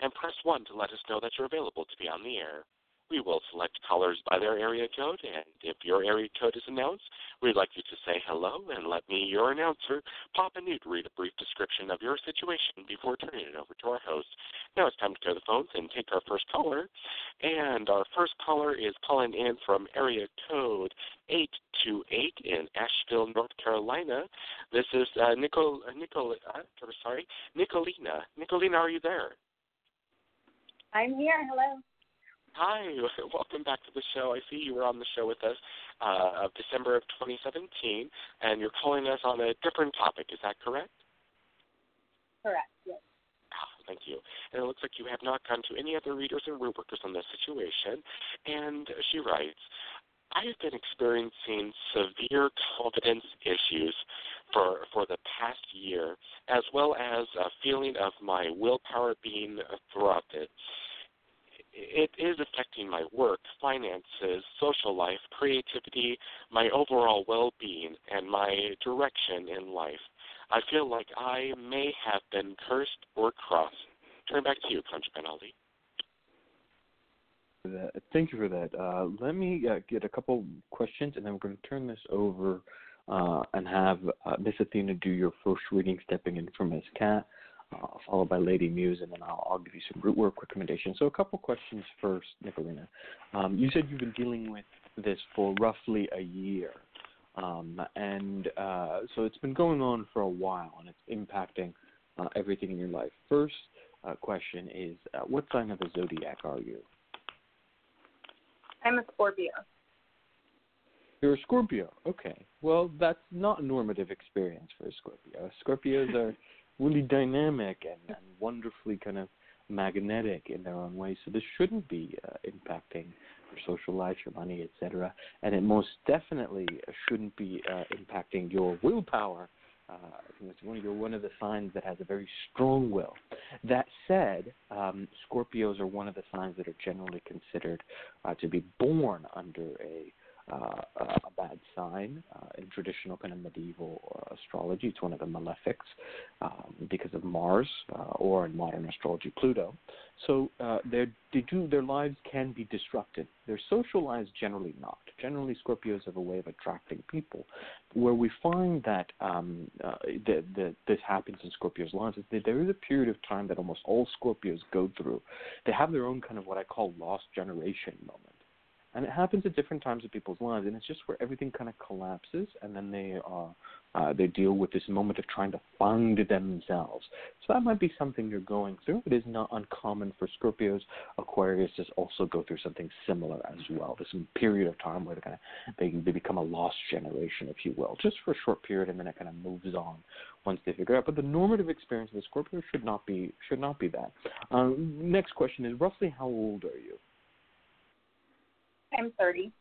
and press 1 to let us know that you're available to be on the air. We will select callers by their area code, and if your area code is announced, we'd like you to say hello and let me, your announcer, Papa Newt, read a brief description of your situation before turning it over to our host. Now it's time to go to the phones and take our first caller. And our first caller is calling in from area code 828 in Asheville, North Carolina. This is uh, Nicol, uh, Nicol, uh, sorry, Nicolina. Nicolina, are you there? I'm here. Hello. Hi, *laughs* welcome back to the show. I see you were on the show with us uh, of December of 2017, and you're calling us on a different topic. Is that correct? Correct. Yes. Ah, thank you. And it looks like you have not gone to any other readers or root workers on this situation. And she writes, I have been experiencing severe confidence issues for for the past year, as well as a feeling of my willpower being thwarted it is affecting my work, finances, social life, creativity, my overall well being, and my direction in life. I feel like I may have been cursed or crossed. Turn back to you, Conjure Ali. Thank you for that. Uh, let me uh, get a couple questions, and then we're going to turn this over uh, and have uh, Miss Athena do your first reading, stepping in for Miss Cat followed by Lady Muse, and then I'll, I'll give you some root work recommendations. So, a couple questions first, Nicolina. Um, you said you've been dealing with this for roughly a year. Um, and uh, so it's been going on for a while, and it's impacting uh, everything in your life. First uh, question is, uh, what sign of the zodiac are you? I'm a Scorpio. You're a Scorpio. Okay. Well, that's not a normative experience for a Scorpio. Scorpios are really dynamic and, and wonderfully kind of magnetic in their own way. So this shouldn't be uh, impacting your social life, your money, etc. And it most definitely shouldn't be uh, impacting your willpower. Uh, you're one of the signs that has a very strong will. That said, um, Scorpios are one of the signs that are generally considered uh, to be born under a uh, a bad sign uh, in traditional kind of medieval uh, astrology. It's one of the malefics um, because of Mars, uh, or in modern astrology, Pluto. So uh, they do their lives can be disrupted. Their social lives generally not. Generally, Scorpios have a way of attracting people. Where we find that um, uh, the, the, this happens in Scorpios' lives is that there is a period of time that almost all Scorpios go through. They have their own kind of what I call lost generation moment and it happens at different times of people's lives, and it's just where everything kind of collapses, and then they uh, uh, they deal with this moment of trying to find themselves. So that might be something you're going through. It is not uncommon for Scorpios, Aquarius to also go through something similar as well. This period of time where they kind of they they become a lost generation, if you will, just for a short period, and then it kind of moves on once they figure it out. But the normative experience of the Scorpio should not be should not be that. Um, next question is roughly how old are you? I'm 30.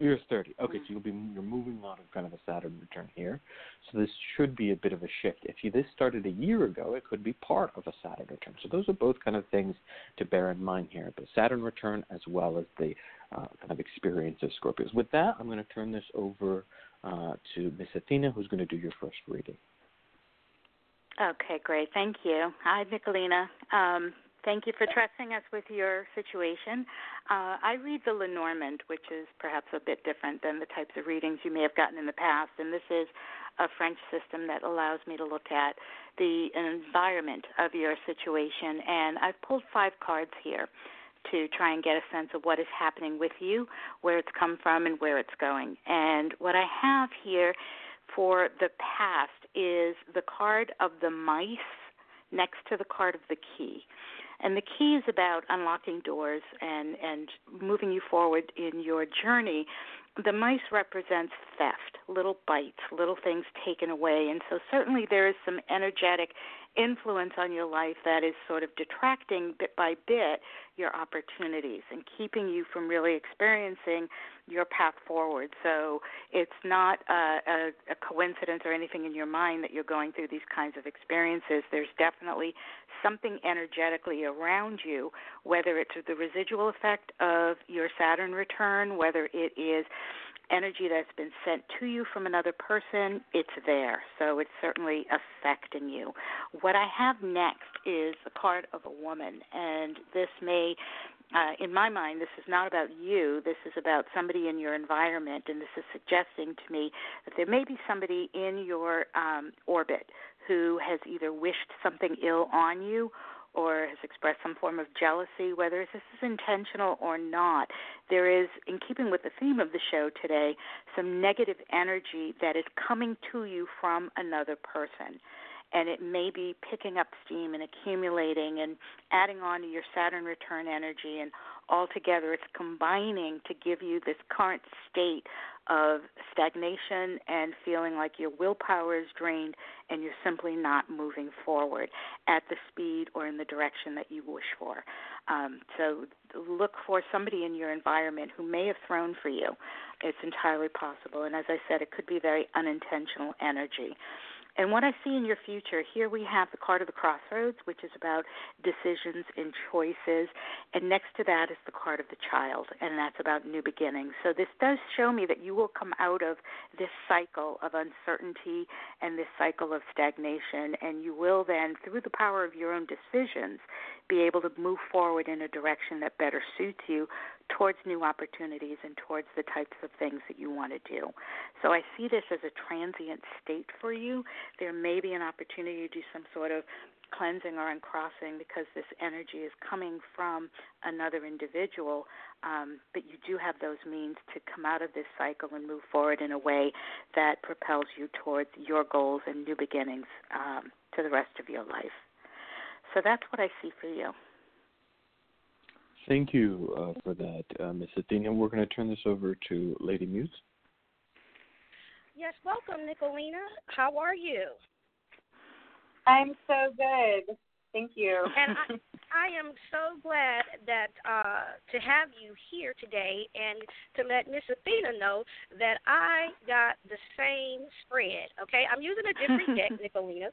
You're 30. Okay, so you'll be you're moving on of kind of a Saturn return here. So this should be a bit of a shift. If you this started a year ago, it could be part of a Saturn return. So those are both kind of things to bear in mind here: the Saturn return as well as the uh, kind of experience of Scorpios. With that, I'm going to turn this over uh, to Miss Athena, who's going to do your first reading. Okay, great. Thank you. Hi, Nicolina. Um, Thank you for trusting us with your situation. Uh, I read the Lenormand, which is perhaps a bit different than the types of readings you may have gotten in the past, and this is a French system that allows me to look at the environment of your situation. And I've pulled five cards here to try and get a sense of what is happening with you, where it's come from, and where it's going. And what I have here for the past is the card of the mice next to the card of the key. And the key is about unlocking doors and, and moving you forward in your journey. The mice represents theft, little bites, little things taken away. And so certainly there is some energetic influence on your life that is sort of detracting bit by bit your opportunities and keeping you from really experiencing your path forward. So it's not a, a, a coincidence or anything in your mind that you're going through these kinds of experiences. There's definitely something energetically around you, whether it's the residual effect of your Saturn return, whether it is energy that's been sent to you from another person, it's there. So it's certainly affecting you. What I have next is a card of a woman, and this may uh, in my mind, this is not about you. This is about somebody in your environment, and this is suggesting to me that there may be somebody in your um, orbit who has either wished something ill on you or has expressed some form of jealousy, whether this is intentional or not. There is, in keeping with the theme of the show today, some negative energy that is coming to you from another person and it may be picking up steam and accumulating and adding on to your Saturn return energy, and altogether it's combining to give you this current state of stagnation and feeling like your willpower is drained and you're simply not moving forward at the speed or in the direction that you wish for. Um, so look for somebody in your environment who may have thrown for you. It's entirely possible. And as I said, it could be very unintentional energy. And what I see in your future, here we have the card of the crossroads, which is about decisions and choices. And next to that is the card of the child, and that's about new beginnings. So this does show me that you will come out of this cycle of uncertainty and this cycle of stagnation, and you will then, through the power of your own decisions, be able to move forward in a direction that better suits you towards new opportunities and towards the types of things that you want to do. So I see this as a transient state for you. There may be an opportunity to do some sort of cleansing or uncrossing because this energy is coming from another individual, um, but you do have those means to come out of this cycle and move forward in a way that propels you towards your goals and new beginnings um, to the rest of your life. So that's what I see for you. Thank you uh, for that, uh, Ms. Athena. We're going to turn this over to Lady Muse. Yes, welcome, Nicolina. How are you? I'm so good. Thank you. And I, *laughs* I am so glad that uh, to have you here today and to let Miss Athena know that I got the same spread. Okay, I'm using a different *laughs* deck, Nicolina,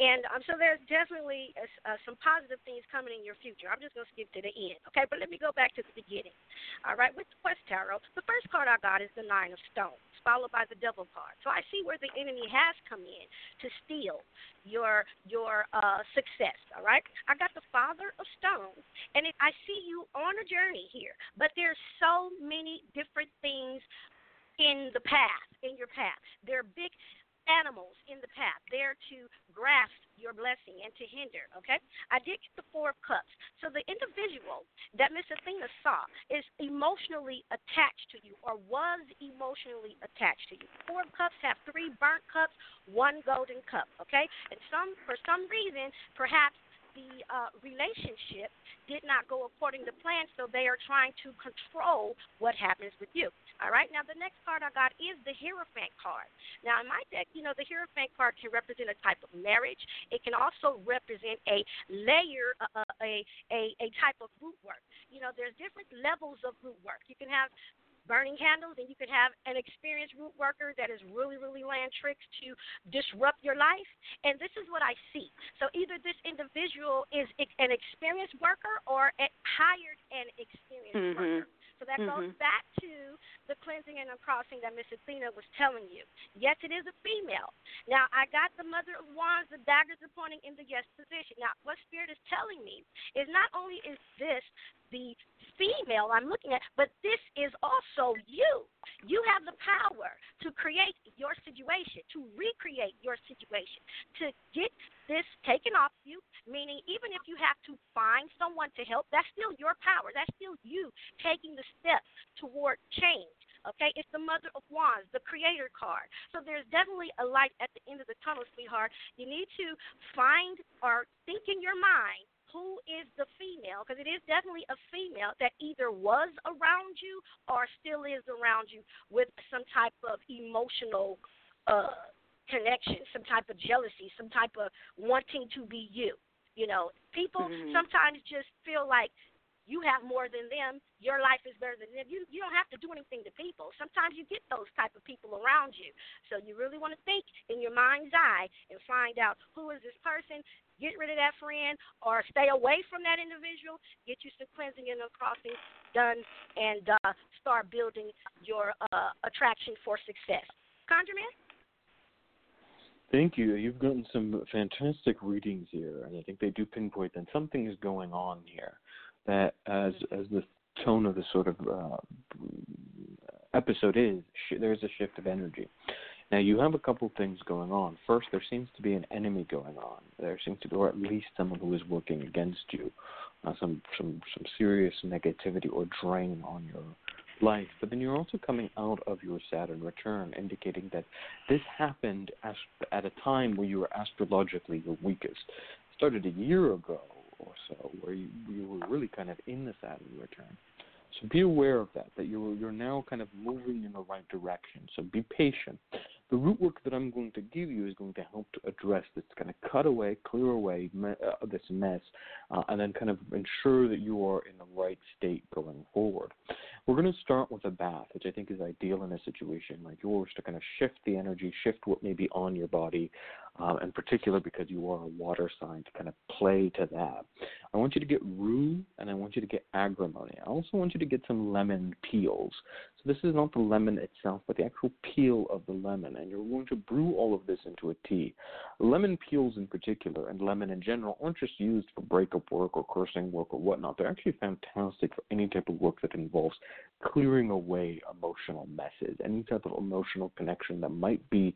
and um, so there's definitely uh, some positive things coming in your future. I'm just going to skip to the end. Okay, but let me go back to the beginning. All right, with the Quest Tarot, the first card I got is the Nine of Stones followed by the devil card. So I see where the enemy has come in to steal your your uh, success. All right, I got the Father of Stones, and it, I see you on a journey here. But there's so many different things in the path, in your path. There are big animals in the path there to grasp your blessing and to hinder. Okay, I did get the Four of Cups. So the individual that Miss Athena saw is emotionally attached to you, or was emotionally attached to you. Four of Cups have three burnt cups, one golden cup. Okay, and some for some reason, perhaps the uh, relationship did not go according to plan, so they are trying to control what happens with you. All right. Now the next card I got is the Hierophant card. Now in my deck, you know, the Hierophant card can represent a type of marriage. It can also represent a layer, uh, uh, a a a type of root work. You know, there's different levels of root work. You can have burning candles, and you could have an experienced root worker that is really, really land tricks to disrupt your life. And this is what I see. So either this individual is an experienced worker or hired an experienced mm-hmm. worker. So that mm-hmm. goes back to the cleansing and uncrossing that Miss Athena was telling you. Yes, it is a female. Now, I got the Mother of Wands, the daggers are pointing in the yes position. Now, what Spirit is telling me is not only is this the female I'm looking at, but this is also you. You have the power to create your situation, to recreate your situation, to get this taken off you, meaning even if you have to find someone to help, that's still your power. That's still you taking the steps toward change. Okay, it's the Mother of Wands, the Creator card. So there's definitely a light at the end of the tunnel, sweetheart. You need to find or think in your mind who is the female, because it is definitely a female that either was around you or still is around you with some type of emotional uh, connection, some type of jealousy, some type of wanting to be you. You know, people mm-hmm. sometimes just feel like you have more than them. Your life is better than them. You you don't have to do anything to people. Sometimes you get those type of people around you. So you really want to think in your mind's eye and find out who is this person get rid of that friend or stay away from that individual, get you some cleansing and uncrossing done, and uh, start building your uh, attraction for success. ConjureMan? Thank you. You've gotten some fantastic readings here, and I think they do pinpoint that something is going on here. That as as the tone of the sort of uh, episode is, sh- there's a shift of energy. Now you have a couple things going on. First, there seems to be an enemy going on. There seems to be, or at least someone who is working against you, uh, some some some serious negativity or drain on your life. But then you're also coming out of your Saturn return, indicating that this happened at a time where you were astrologically your weakest. It started a year ago or so, where you, you were really kind of in the saddle Saturn return. So be aware of that, that you're, you're now kind of moving in the right direction. So be patient the root work that I'm going to give you is going to help to address this, kind of cut away, clear away me- uh, this mess, uh, and then kind of ensure that you are in the right state going forward. We're going to start with a bath, which I think is ideal in a situation like yours to kind of shift the energy, shift what may be on your body, um, in particular because you are a water sign to kind of play to that. I want you to get rue and I want you to get agrimony. I also want you to get some lemon peels. So this is not the lemon itself, but the actual peel of the lemon, and you're going to brew all of this into a tea. Lemon peels in particular, and lemon in general, aren't just used for breakup work or cursing work or whatnot. They're actually fantastic for any type of work that involves clearing away emotional messes, any type of emotional connection that might be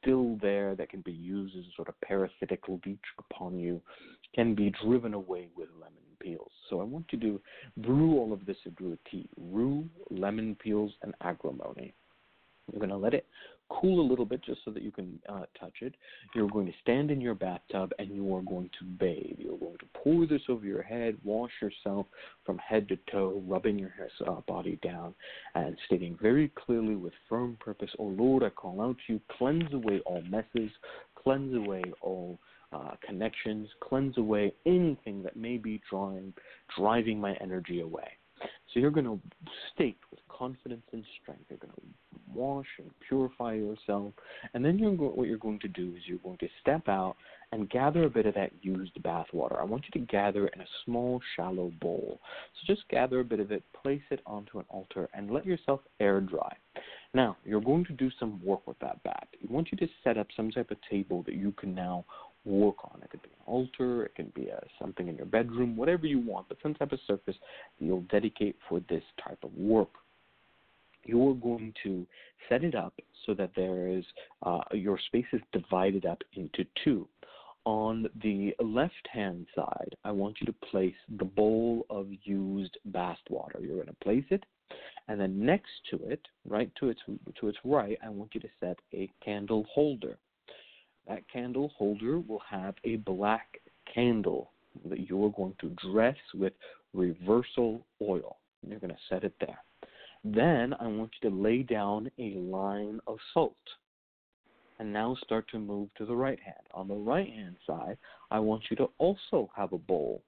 still there that can be used as a sort of parasitic leech upon you can be driven away with lemon peels. So I want you to brew all of this into a tea. Rue, lemon peels, and agrimony. You're going to let it cool a little bit just so that you can uh, touch it. You're going to stand in your bathtub and you are going to bathe. You're going to pour this over your head, wash yourself from head to toe, rubbing your uh, body down, and stating very clearly with firm purpose, Oh Lord, I call out to you, cleanse away all messes, cleanse away all uh, connections, cleanse away anything that may be drawing, driving my energy away. So you're going to state with confidence and strength. You're going to wash and purify yourself, and then you're what you're going to do is you're going to step out and gather a bit of that used bath water. I want you to gather it in a small, shallow bowl. So just gather a bit of it, place it onto an altar, and let yourself air dry. Now, you're going to do some work with that bath. I want you to set up some type of table that you can now work on. It could be an altar, it can be a, something in your bedroom, whatever you want, but some type of surface that you'll dedicate for this type of work. You're going to set it up so that there is uh, your space is divided up into two. On the left hand side, I want you to place the bowl of used bath water. You're going to place it, and then next to it, right to its to its right, I want you to set a candle holder. That candle holder will have a black candle that you are going to dress with reversal oil. You're going to set it there. Then I want you to lay down a line of salt. And now start to move to the right hand. On the right hand side, I want you to also have a bowl.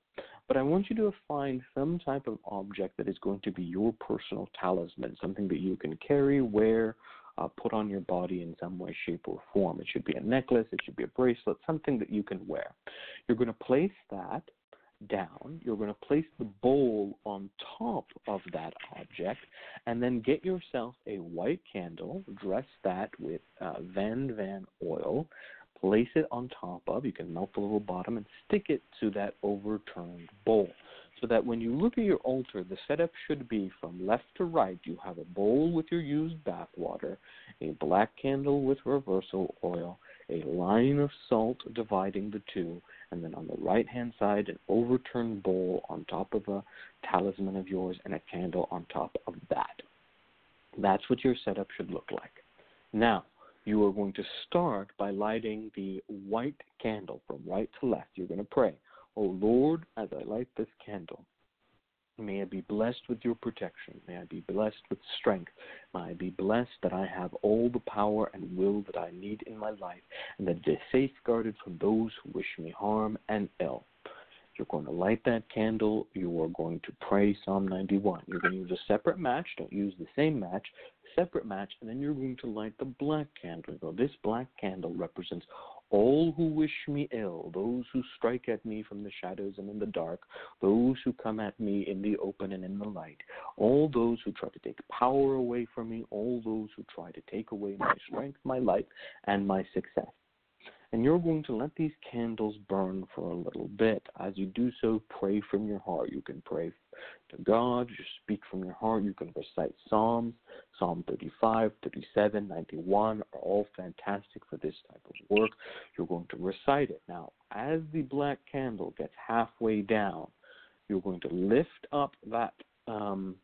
But I want you to find some type of object that is going to be your personal talisman, something that you can carry, wear, uh, put on your body in some way, shape, or form. It should be a necklace, it should be a bracelet, something that you can wear. You're going to place that down. You're going to place the bowl on top of that object, and then get yourself a white candle, dress that with uh, Van Van oil, place it on top of. You can melt the little bottom and stick it to that overturned bowl so that when you look at your altar, the setup should be from left to right. You have a bowl with your used bath water, a black candle with reversal oil, a line of salt dividing the two, and then on the right hand side, an overturned bowl on top of a talisman of yours and a candle on top of that. That's what your setup should look like. Now, you are going to start by lighting the white candle from right to left. You're going to pray. O Lord, as I light this candle, may I be blessed with your protection. May I be blessed with strength. May I be blessed that I have all the power and will that I need in my life, and that it is safeguarded from those who wish me harm and ill. You're going to light that candle. You are going to pray Psalm 91. You're going to use a separate match. Don't use the same match. Separate match, and then you're going to light the black candle. So this black candle represents all who wish me ill, those who strike at me from the shadows and in the dark, those who come at me in the open and in the light, all those who try to take power away from me, all those who try to take away my strength, my life, and my success. And you're going to let these candles burn for a little bit. As you do so, pray from your heart. You can pray to God, you speak from your heart. You can recite Psalms. Psalm 35, 37, 91 are all fantastic for this type of work. You're going to recite it. Now, as the black candle gets halfway down, you're going to lift up that um,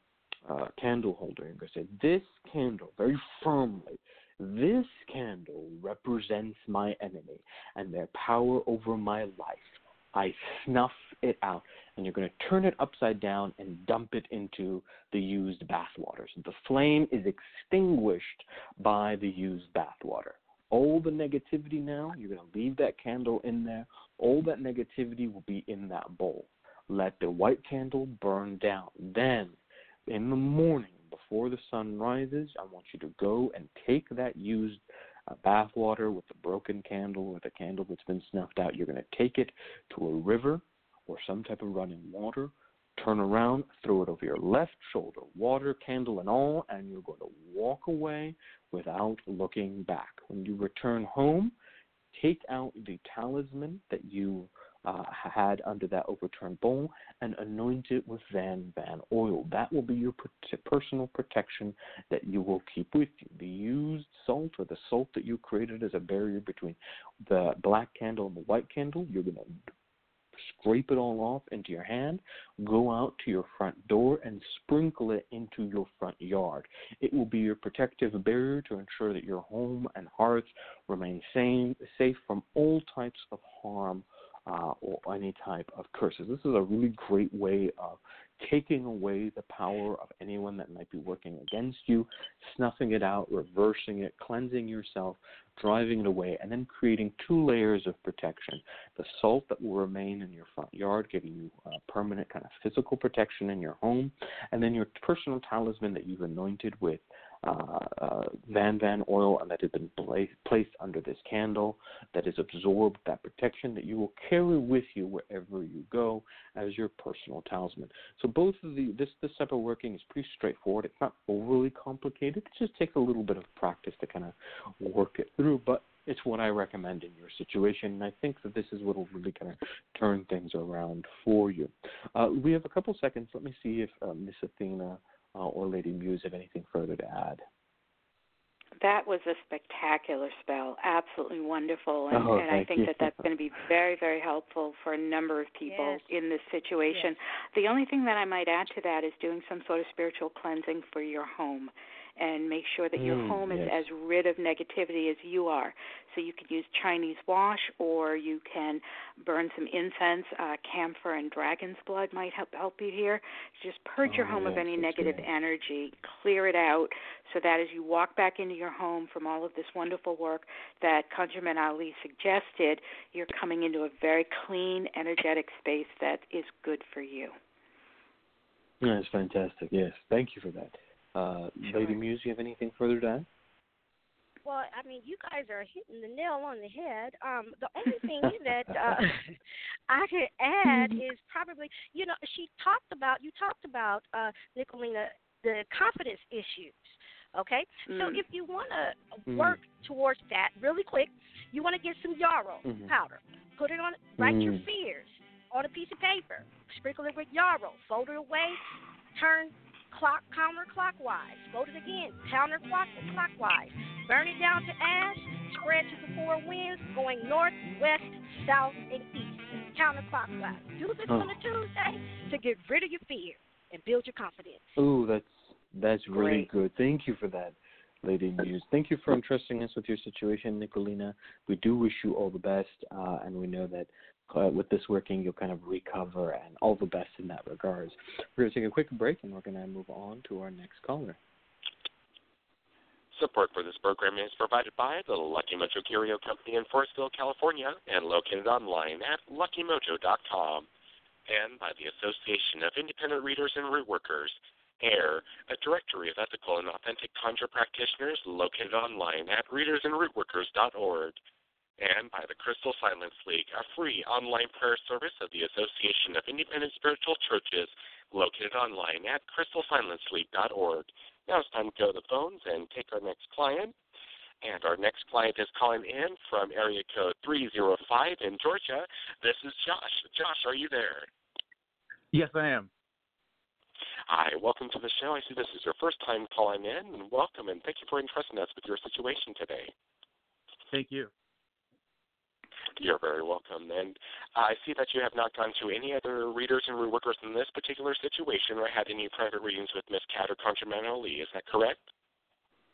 uh, candle holder. To say, This candle, very firmly, this candle represents my enemy and their power over my life. I snuff it out, and you're going to turn it upside down and dump it into the used bathwater. So the flame is extinguished by the used bathwater. All the negativity now, you're going to leave that candle in there. All that negativity will be in that bowl. Let the white candle burn down. Then, in the morning, before the sun rises, I want you to go and take that used uh, bath water with the broken candle or the candle that's been snuffed out. You're going to take it to a river or some type of running water, turn around, throw it over your left shoulder, water, candle, and all, and you're going to walk away without looking back. When you return home, take out the talisman that you uh, had under that overturned bowl and anoint it with Van Van oil. That will be your personal protection that you will keep with you. The used salt or the salt that you created as a barrier between the black candle and the white candle, you're going to scrape it all off into your hand, go out to your front door, and sprinkle it into your front yard. It will be your protective barrier to ensure that your home and hearth remain sane, safe from all types of harm uh, or any type of curses. This is a really great way of taking away the power of anyone that might be working against you, snuffing it out, reversing it, cleansing yourself, driving it away, and then creating two layers of protection. The salt that will remain in your front yard, giving you permanent kind of physical protection in your home, and then your personal talisman that you've anointed with uh, uh, Van Van oil and that has been placed under this candle that has absorbed that protection that you will carry with you wherever you go as your personal talisman. So both of the this this type of working is pretty straightforward. It's not overly complicated. It just takes a little bit of practice to kind of work it through, but it's what I recommend in your situation, and I think that this is what will really kind of turn things around for you. Uh, we have a couple seconds. Let me see if uh, Miss Athena uh, or Lady Muse have anything further to add. That was a spectacular spell, absolutely wonderful, and, oh, and I think you. that that's going to be very, very helpful for a number of people yes. in this situation. Yes. The only thing that I might add to that is doing some sort of spiritual cleansing for your home and make sure that your Mm, home is yes. as rid of negativity as you are. So you could use Chinese wash, or you can burn some incense. Uh, camphor and dragon's blood might help help you here. Just purge your Oh, home of any negative great. energy, clear it out, so that as you walk back into your home from all of this wonderful work that ConjureMan Ali suggested, you're coming into a very clean, energetic space that is good for you. That's fantastic. Yes, thank you for that. Uh, Sure. Lady Muse, you have anything further to add? Well, I mean, you guys are hitting the nail on the head. Um, the only thing that uh, *laughs* I could add is probably, you know, she talked about, you talked about, uh, Nicolina, the confidence issues. Okay, so Mm. if you want to Mm. work towards that really quick, you want to get some yarrow Mhm. powder. Put it on, write your Mm. fears on a piece of paper. Sprinkle it with yarrow. Fold it away. Turn clock counterclockwise. Fold it again counterclockwise. Burn it down to ash. Spread to the four winds, going north, west, south, and east. Counterclockwise. Do this on a Tuesday to get rid of your fear and build your confidence. Oh, that's that's really Great. good. Thank you for that, Lady Muse. Thank you for entrusting us with your situation, Nicolina. We do wish you all the best, uh, and we know that uh, with this working, you'll kind of recover, and all the best in that regards. We're going to take a quick break, and we're going to move on to our next caller. Support for this program is provided by the Lucky Mojo Curio Company in Forestville, California, and located online at luckymojo.com, and by the Association of Independent Readers and Root Workers, AIRR, a directory of ethical and authentic conjure practitioners located online at readersandrootworkers.org, and by the Crystal Silence League, a free online prayer service of the Association of Independent Spiritual Churches located online at crystalsilenceleague.org. Now it's time to go to the phones and take our next client. And our next client is calling in from area code 305 in Georgia. This is Josh. Josh, are you there? Yes, I am. Hi, welcome to the show. I see this is your first time calling in, and welcome, and thank you for entrusting us with your situation today. Thank you. You're very welcome. And I see that you have not gone to any other readers and root workers in this particular situation or had any private readings with Miss Cat or ConjureMan Ali. Is that correct?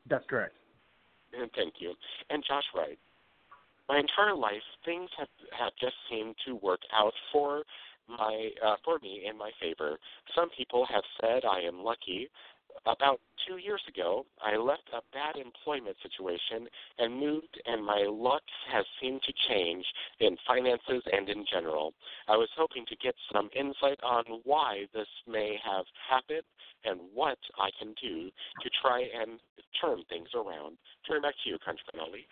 That's correct. And thank you. And Josh Wright. My entire life, things have have just seemed to work out for my uh, for me in my favor. Some people have said I am lucky. About two years ago, I left a bad employment situation and moved, and my luck has seemed to change in finances and in general. I was hoping to get some insight on why this may have happened and what I can do to try and turn things around. Turn back to you, ConjureMan Ali.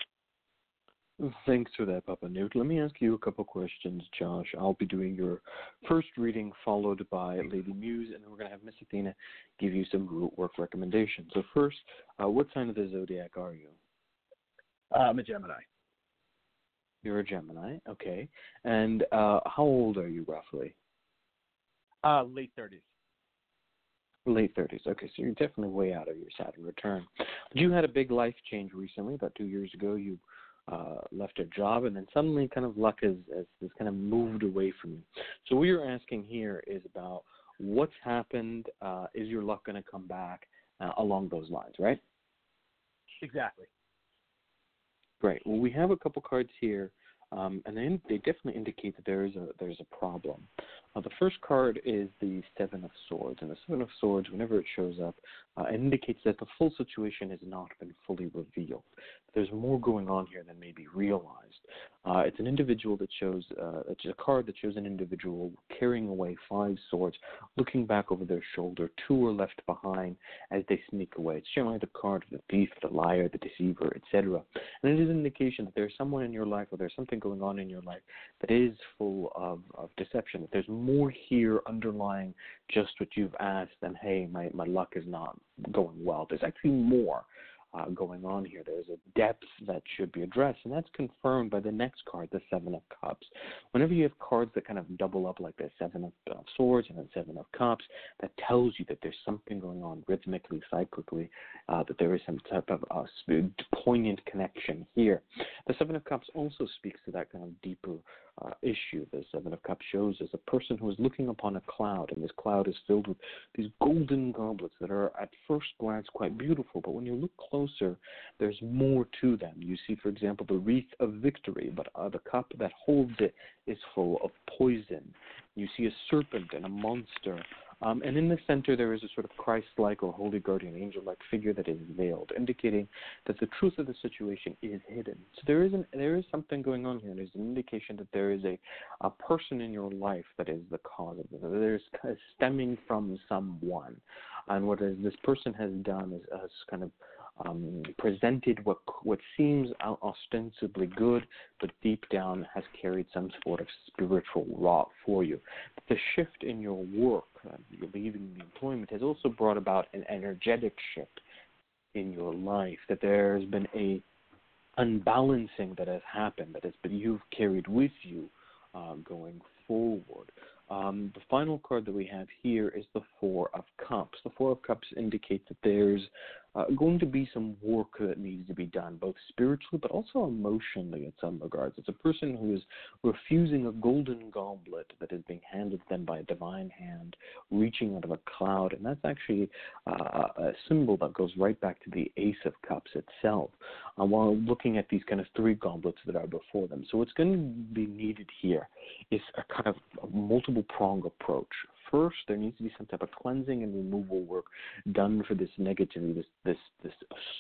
Thanks for that, Papa Newt. Let me ask you a couple questions, Josh. I'll be doing your first reading, followed by Lady Muse, and then we're going to have Miss Athena give you some root work recommendations. So, first, uh, what sign of the zodiac are you? Uh, I'm a Gemini. You're a Gemini, okay. And uh, how old are you roughly? Uh, late 30s. Late 30s. Okay, so you're definitely way out of your Saturn return. But you had a big life change recently. About two years ago, you uh, left a job, and then suddenly, kind of luck has, has, has kind of moved away from you. So what you're asking here is about what's happened. Uh, is your luck going to come back uh, along those lines, right? Exactly. Great. Well, we have a couple cards here, um, and they, they definitely indicate that there is a there's a problem. The first card is the Seven of Swords, and the Seven of Swords, whenever it shows up, uh, indicates that the full situation has not been fully revealed. There's more going on here than may be realized. Uh, it's an individual that shows, uh, it's a card that shows an individual carrying away five swords, looking back over their shoulder. Two are left behind as they sneak away. It's generally the card of the thief, the liar, the deceiver, etc. And it is an indication that there's someone in your life or there's something going on in your life that is full of, of deception, that there's more here underlying just what you've asked than, hey, my, my luck is not going well. There's actually more uh, going on here. There's a depth that should be addressed, and that's confirmed by the next card, the Seven of Cups. Whenever you have cards that kind of double up like the Seven of uh, Swords and the Seven of Cups, that tells you that there's something going on rhythmically, cyclically, uh, that there is some type of uh, poignant connection here. The Seven of Cups also speaks to that kind of deeper uh, issue. The Seven of Cups shows as a person who is looking upon a cloud, and this cloud is filled with these golden goblets that are at first glance quite beautiful, but when you look closer, there's more to them. You see, for example, the wreath of victory, but uh, the cup that holds it is full of poison. You see a serpent and a monster um, and in the center, there is a sort of Christ like or holy guardian angel like figure that is veiled, indicating that the truth of the situation is hidden. So there is, an, there is something going on here. There's an indication that there is a, a person in your life that is the cause of it. There's stemming from someone. And what is, this person has done is has kind of um, presented what what seems ostensibly good, but deep down has carried some sort of spiritual rot for you. The shift in your work, leaving the employment, has also brought about an energetic shift in your life. That there has been a unbalancing that has happened, that has been you've carried with you uh, going forward. Um, the final card that we have here is the Four of Cups. The Four of Cups indicates that there's uh, going to be some work that needs to be done, both spiritually but also emotionally in some regards. It's a person who is refusing a golden goblet that is being handed to them by a divine hand, reaching out of a cloud, and that's actually uh, a symbol that goes right back to the Ace of Cups itself. Uh, while looking at these kind of three goblets that are before them, so what's going to be needed here is a kind of multiple prong approach first there needs to be some type of cleansing and removal work done for this negativity, this this this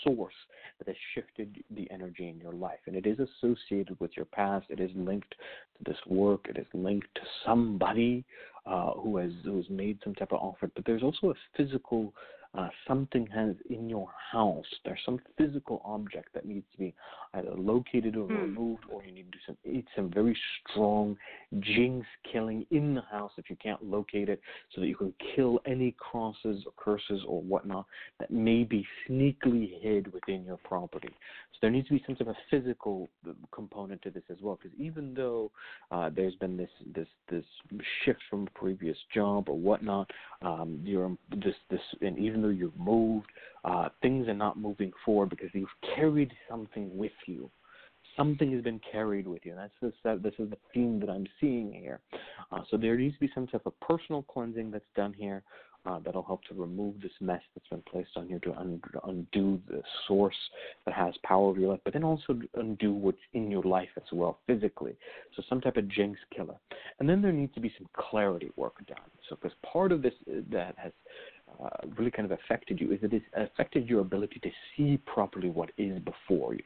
source that has shifted the energy in your life. And it is associated with your past. It is linked to this work. It is linked to somebody uh, who has who has made some type of offer. But there's also a physical uh, something has in your house. There's some physical object that needs to be either located or Hmm. removed, or you need to do some eat some very strong jinx killing in the house if you can't locate it, so that you can kill any crosses or curses or whatnot that may be sneakily hid within your property. So there needs to be some sort of a physical uh, component to this as well, because even though uh, there's been this this this shift from a previous job or whatnot, um, you're this this, and even you've moved, uh, things are not moving forward because you've carried something with you. Something has been carried with you. And That's this. That, this is the theme that I'm seeing here. Uh, so there needs to be some type of personal cleansing that's done here, uh, that'll help to remove this mess that's been placed on you to un- undo the source that has power over your life, but then also undo what's in your life as well physically. So some type of jinx killer. And then there needs to be some clarity work done. So because part of this uh, that has uh, really kind of affected you is it has affected your ability to see properly what is before you.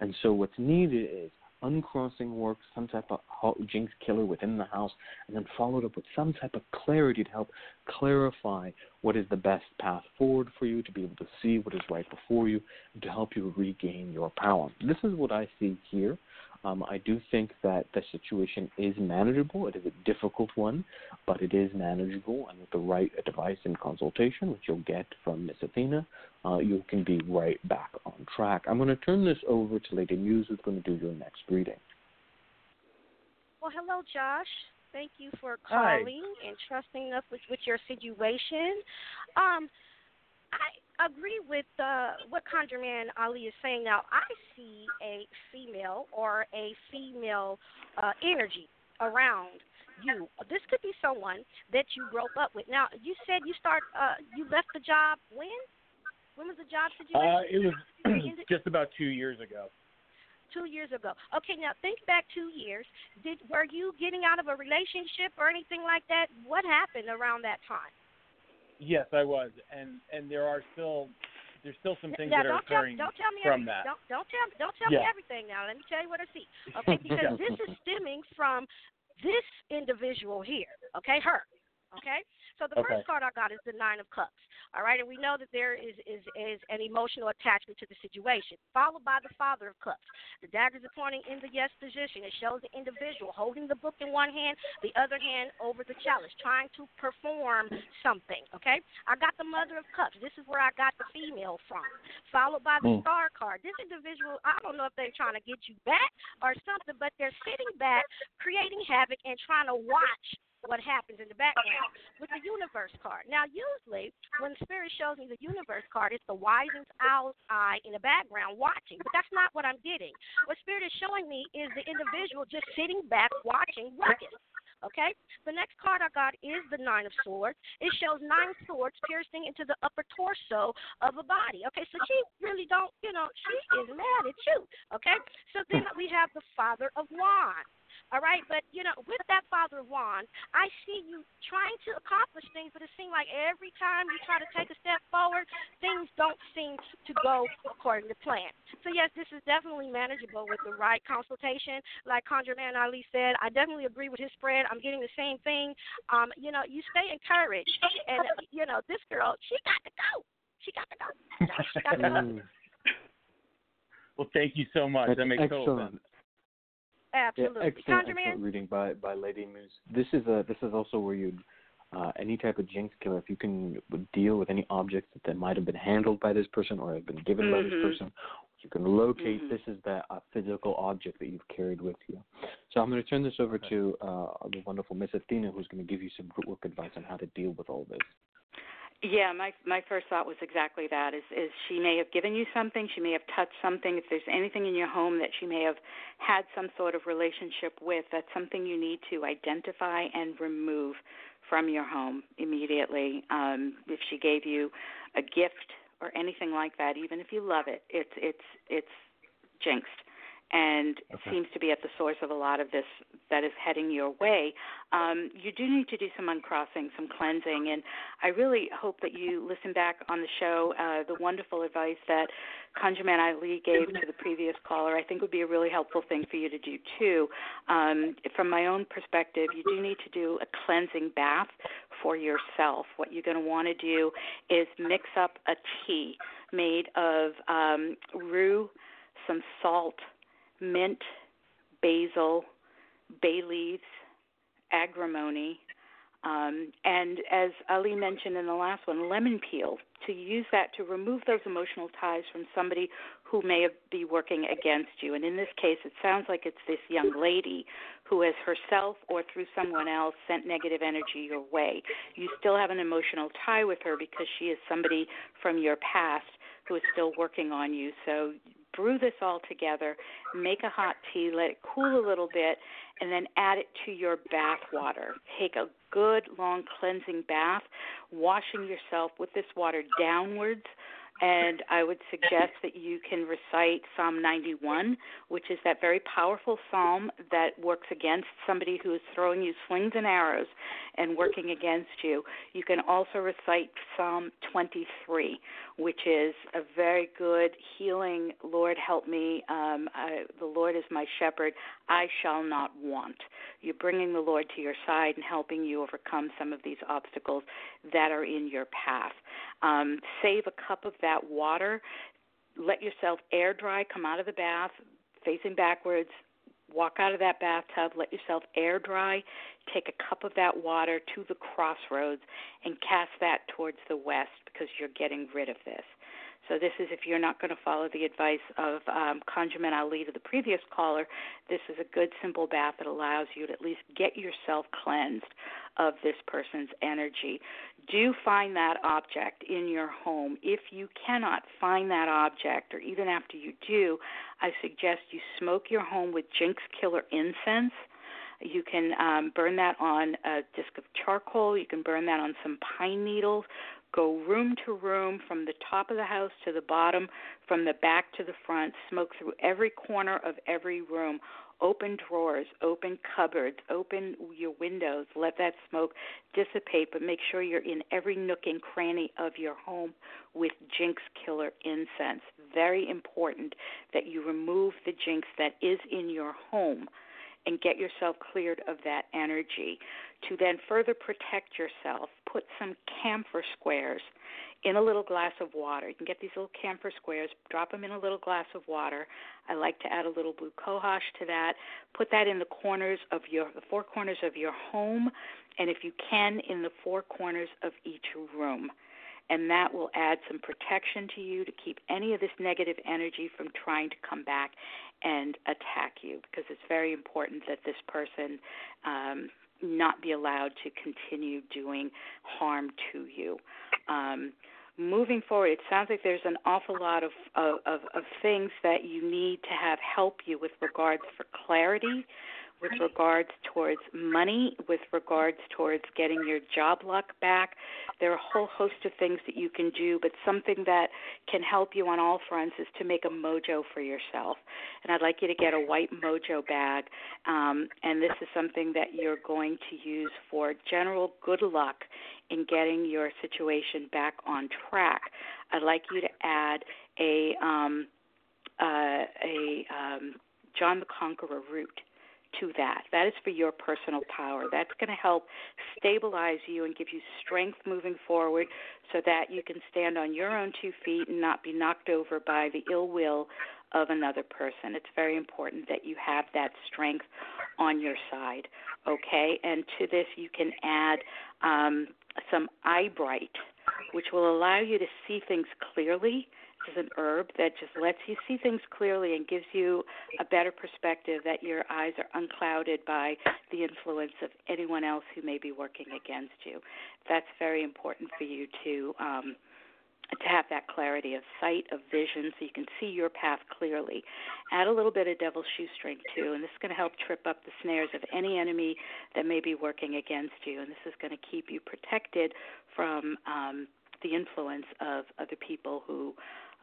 And so what's needed is uncrossing work, some type of jinx killer within the house, and then followed up with some type of clarity to help clarify what is the best path forward for you, to be able to see what is right before you, and to help you regain your power. This is what I see here. Um, I do think that the situation is manageable. It is a difficult one, but it is manageable, and with the right advice and consultation, which you'll get from Miss Athena, uh, you can be right back on track. I'm going to turn this over to Lady Muse, who's going to do your next reading. Well, hello, Josh. Thank you for Hi. calling and trusting us with, with your situation. Um, I agree with uh, what ConjureMan Ali is saying. Now, I see a female or a female uh, energy around you. This could be someone that you broke up with. Now, you said you start. Uh, you left the job when? When was the job situation? Uh, it was *clears throat* just about two years ago. two years ago. Okay, now think back two years. Did were you getting out of a relationship or anything like that? What happened around that time? Yes, I was, and and there are still there's still some things now, that are don't tell, occurring don't tell me from everything. that. Don't don't tell don't tell me everything now. Let me tell you what I see. Okay, *laughs* because Yeah. this is stemming from this individual here. Okay, her. Okay, so the Okay. first card I got is the Nine of Cups. All right, and we know that there is is is an emotional attachment to the situation, followed by the Father of Cups. The daggers are pointing in the yes position. It shows the individual holding the book in one hand, the other hand over the chalice, trying to perform something. Okay, I got the Mother of Cups. This is where I got the female from, followed by the Mm. Star card. This individual, I don't know if they're trying to get you back or something, but they're sitting back, creating havoc, and trying to watch what happens in the background with the universe card. Now, usually when spirit shows me the universe card, it's the wisest owl's eye in the background watching, but that's not what I'm getting. What spirit is showing me is the individual just sitting back watching ruckus. Okay? The next card I got is the Nine of Swords. It shows nine swords piercing into the upper torso of a body. Okay, so she really don't, you know, she is mad at you. Okay? So then we have the Father of Wands. All right, but you know, with that Father of Wands, I see you trying to accomplish things, but it seems like every time you try to take a step forward, things don't seem to go according to plan. So yes, this is definitely manageable with the right consultation. Like ConjureMan Ali said, I definitely agree with his spread. I'm getting the same thing. Um, you know, you stay encouraged, and you know, this girl, she got to go. She got to go. *laughs* She got to go. Mm. Well, thank you so much. That's that makes total excellent. Sense. Yeah, Absolutely. excellent, ConjureMan, excellent reading by by Lady Muse. This is a this is also where you uh, any type of jinx killer, if you can deal with any objects that, that might have been handled by this person or have been given by this Mhm. person, you can locate. Mhm. This is the uh, physical object that you've carried with you. So I'm going to turn this over Okay. to uh, the wonderful Miss Athena, who's going to give you some good work advice on how to deal with all this. Yeah, my my first thought was exactly that. Is is she may have given you something, she may have touched something. If there's anything in your home that she may have had some sort of relationship with, that's something you need to identify and remove from your home immediately. Um, if she gave you a gift or anything like that, even if you love it, it's it's it's jinxed. And Okay. seems to be at the source of a lot of this that is heading your way. Um, you do need to do some uncrossing, some cleansing, and I really hope that you listen back on the show. Uh, the wonderful advice that ConjureMan Ali gave to the previous caller, I think would be a really helpful thing for you to do too. Um, from my own perspective, you do need to do a cleansing bath for yourself. What you're going to want to do is mix up a tea made of um, rue, some salt, mint, basil, bay leaves, agrimony, um, and as Ali mentioned in the last one, lemon peel to use that to remove those emotional ties from somebody who may be working against you. And in this case, it sounds like it's this young lady who has herself or through someone else sent negative energy your way. You still have an emotional tie with her because she is somebody from your past who is still working on you. So brew this all together, make a hot tea, let it cool a little bit, and then add it to your bath water. Take a good long cleansing bath, washing yourself with this water downwards. And I would suggest that you can recite Psalm 91, which is that very powerful psalm that works against somebody who is throwing you slings and arrows and working against you. You can also recite Psalm 23, which is a very good healing. Lord, help me. Um, I, the Lord is my shepherd. I shall not want. You're bringing the Lord to your side and helping you overcome some of these obstacles that are in your path. Um, save a cup of that water. Let yourself air dry. Come out of the bath facing backwards. Walk out of that bathtub. Let yourself air dry. Take a cup of that water to the crossroads and cast that towards the west because you're getting rid of this. So this is if you're not going to follow the advice of um, ConjureMan Ali to the previous caller, this is a good simple bath that allows you to at least get yourself cleansed of this person's energy. Do find that object in your home. If you cannot find that object, or even after you do, I suggest you smoke your home with Jinx Killer incense. You can um, burn that on a disc of charcoal. You can burn that on some pine needles go room to room from the top of the house to the bottom, from the back to the front, smoke through every corner of every room. Open drawers, open cupboards, open your windows, let that smoke dissipate, but make sure you're in every nook and cranny of your home with Jinx Killer incense. Very important that you remove the jinx that is in your home and get yourself cleared of that energy. To then further protect yourself, put some camphor squares in a little glass of water. You can get these little camphor squares, drop them in a little glass of water. I like to add a little blue cohosh to that. Put that in the corners of your the four corners of your home and if you can in the four corners of each room and that will add some protection to you to keep any of this negative energy from trying to come back and attack you because it's very important that this person um, not be allowed to continue doing harm to you. Um, moving forward, it sounds like there's an awful lot of, of, of things that you need to have help you with regards for clarity with regards towards money, with regards towards getting your job luck back. There are a whole host of things that you can do, but something that can help you on all fronts is to make a mojo for yourself. And I'd like you to get a white mojo bag, um, and this is something that you're going to use for general good luck in getting your situation back on track. I'd like you to add a um, uh, a um, John the Conqueror root to that. That is for your personal power. That's going to help stabilize you and give you strength moving forward so that you can stand on your own two feet and not be knocked over by the ill will of another person. It's very important that you have that strength on your side. Okay? And to this, you can add um, some eyebright, which will allow you to see things clearly is an herb that just lets you see things clearly and gives you a better perspective that your eyes are unclouded by the influence of anyone else who may be working against you. That's very important for you to um, to have that clarity of sight, of vision, so you can see your path clearly. Add a little bit of devil's shoestring too, and this is going to help trip up the snares of any enemy that may be working against you, and this is going to keep you protected from um, the influence of other people who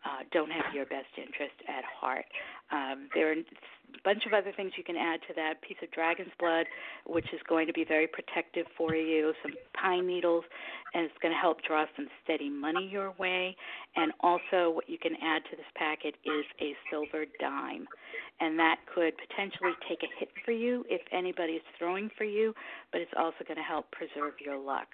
uh, don't have your best interest at heart. Um, there are bunch of other things you can add to that. Piece of dragon's blood, which is going to be very protective for you. Some pine needles, and it's going to help draw some steady money your way. And also, what you can add to this packet is a silver dime, and that could potentially take a hit for you if anybody is throwing for you, but it's also going to help preserve your luck.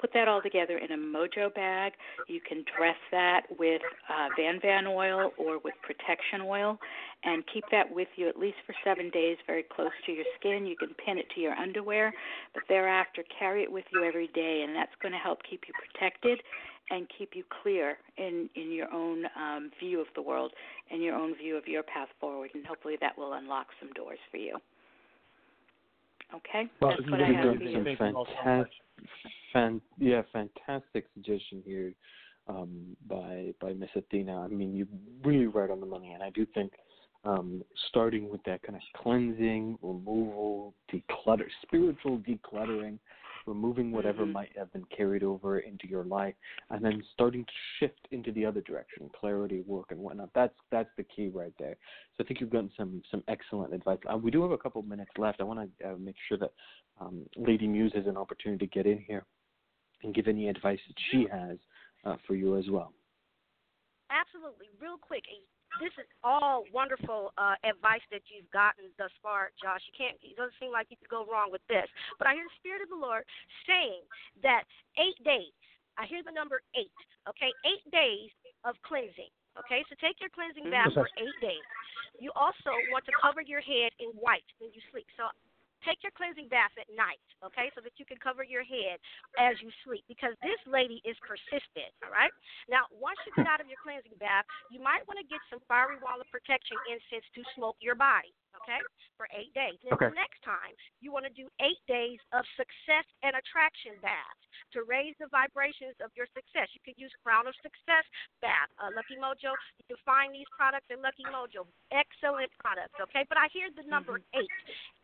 Put that all together in a mojo bag. You can dress that with uh, Van Van oil or with protection oil, and keep that with you at least for seven days, very close to your skin. You can pin it to your underwear, but thereafter carry it with you every day, and that's going to help keep you protected and keep you clear in in your own um, view of the world and your own view of your path forward. And hopefully, that will unlock some doors for you. Okay, well, that's what I have for you. Fantastic, fan, yeah, fantastic suggestion here um, by by Miss Athena. I mean, you're really right on the money, and I do think um, starting with that kind of cleansing, removal, declutter, spiritual decluttering, removing whatever mm-hmm. might have been carried over into your life, and then starting to shift into the other direction, clarity, work, and whatnot. That's that's the key right there. So I think you've gotten some some excellent advice. Uh, we do have a couple of minutes left. I want to uh, make sure that um, Lady Muse has an opportunity to get in here and give any advice that she has uh, for you as well. Absolutely, real quick this is all wonderful uh, advice that you've gotten thus far, Josh. You can't. It doesn't seem like you could go wrong with this. But I hear the Spirit of the Lord saying that eight days. I hear the number eight. Okay, eight days of cleansing. Okay, so take your cleansing bath for eight days. You also want to cover your head in white when you sleep. So take your cleansing bath at night, okay, so that you can cover your head as you sleep because this lady is persistent, all right? Now, once you get out of your cleansing bath, you might want to get some fiery wall of protection incense to smoke your body, okay, for eight days. Then okay. the next time, you want to do eight days of success and attraction baths to raise the vibrations of your success. You could use Crown of Success bath, uh, Lucky Mojo. You can find these products in Lucky Mojo. Excellent products, okay? But I hear the number mm-hmm. eight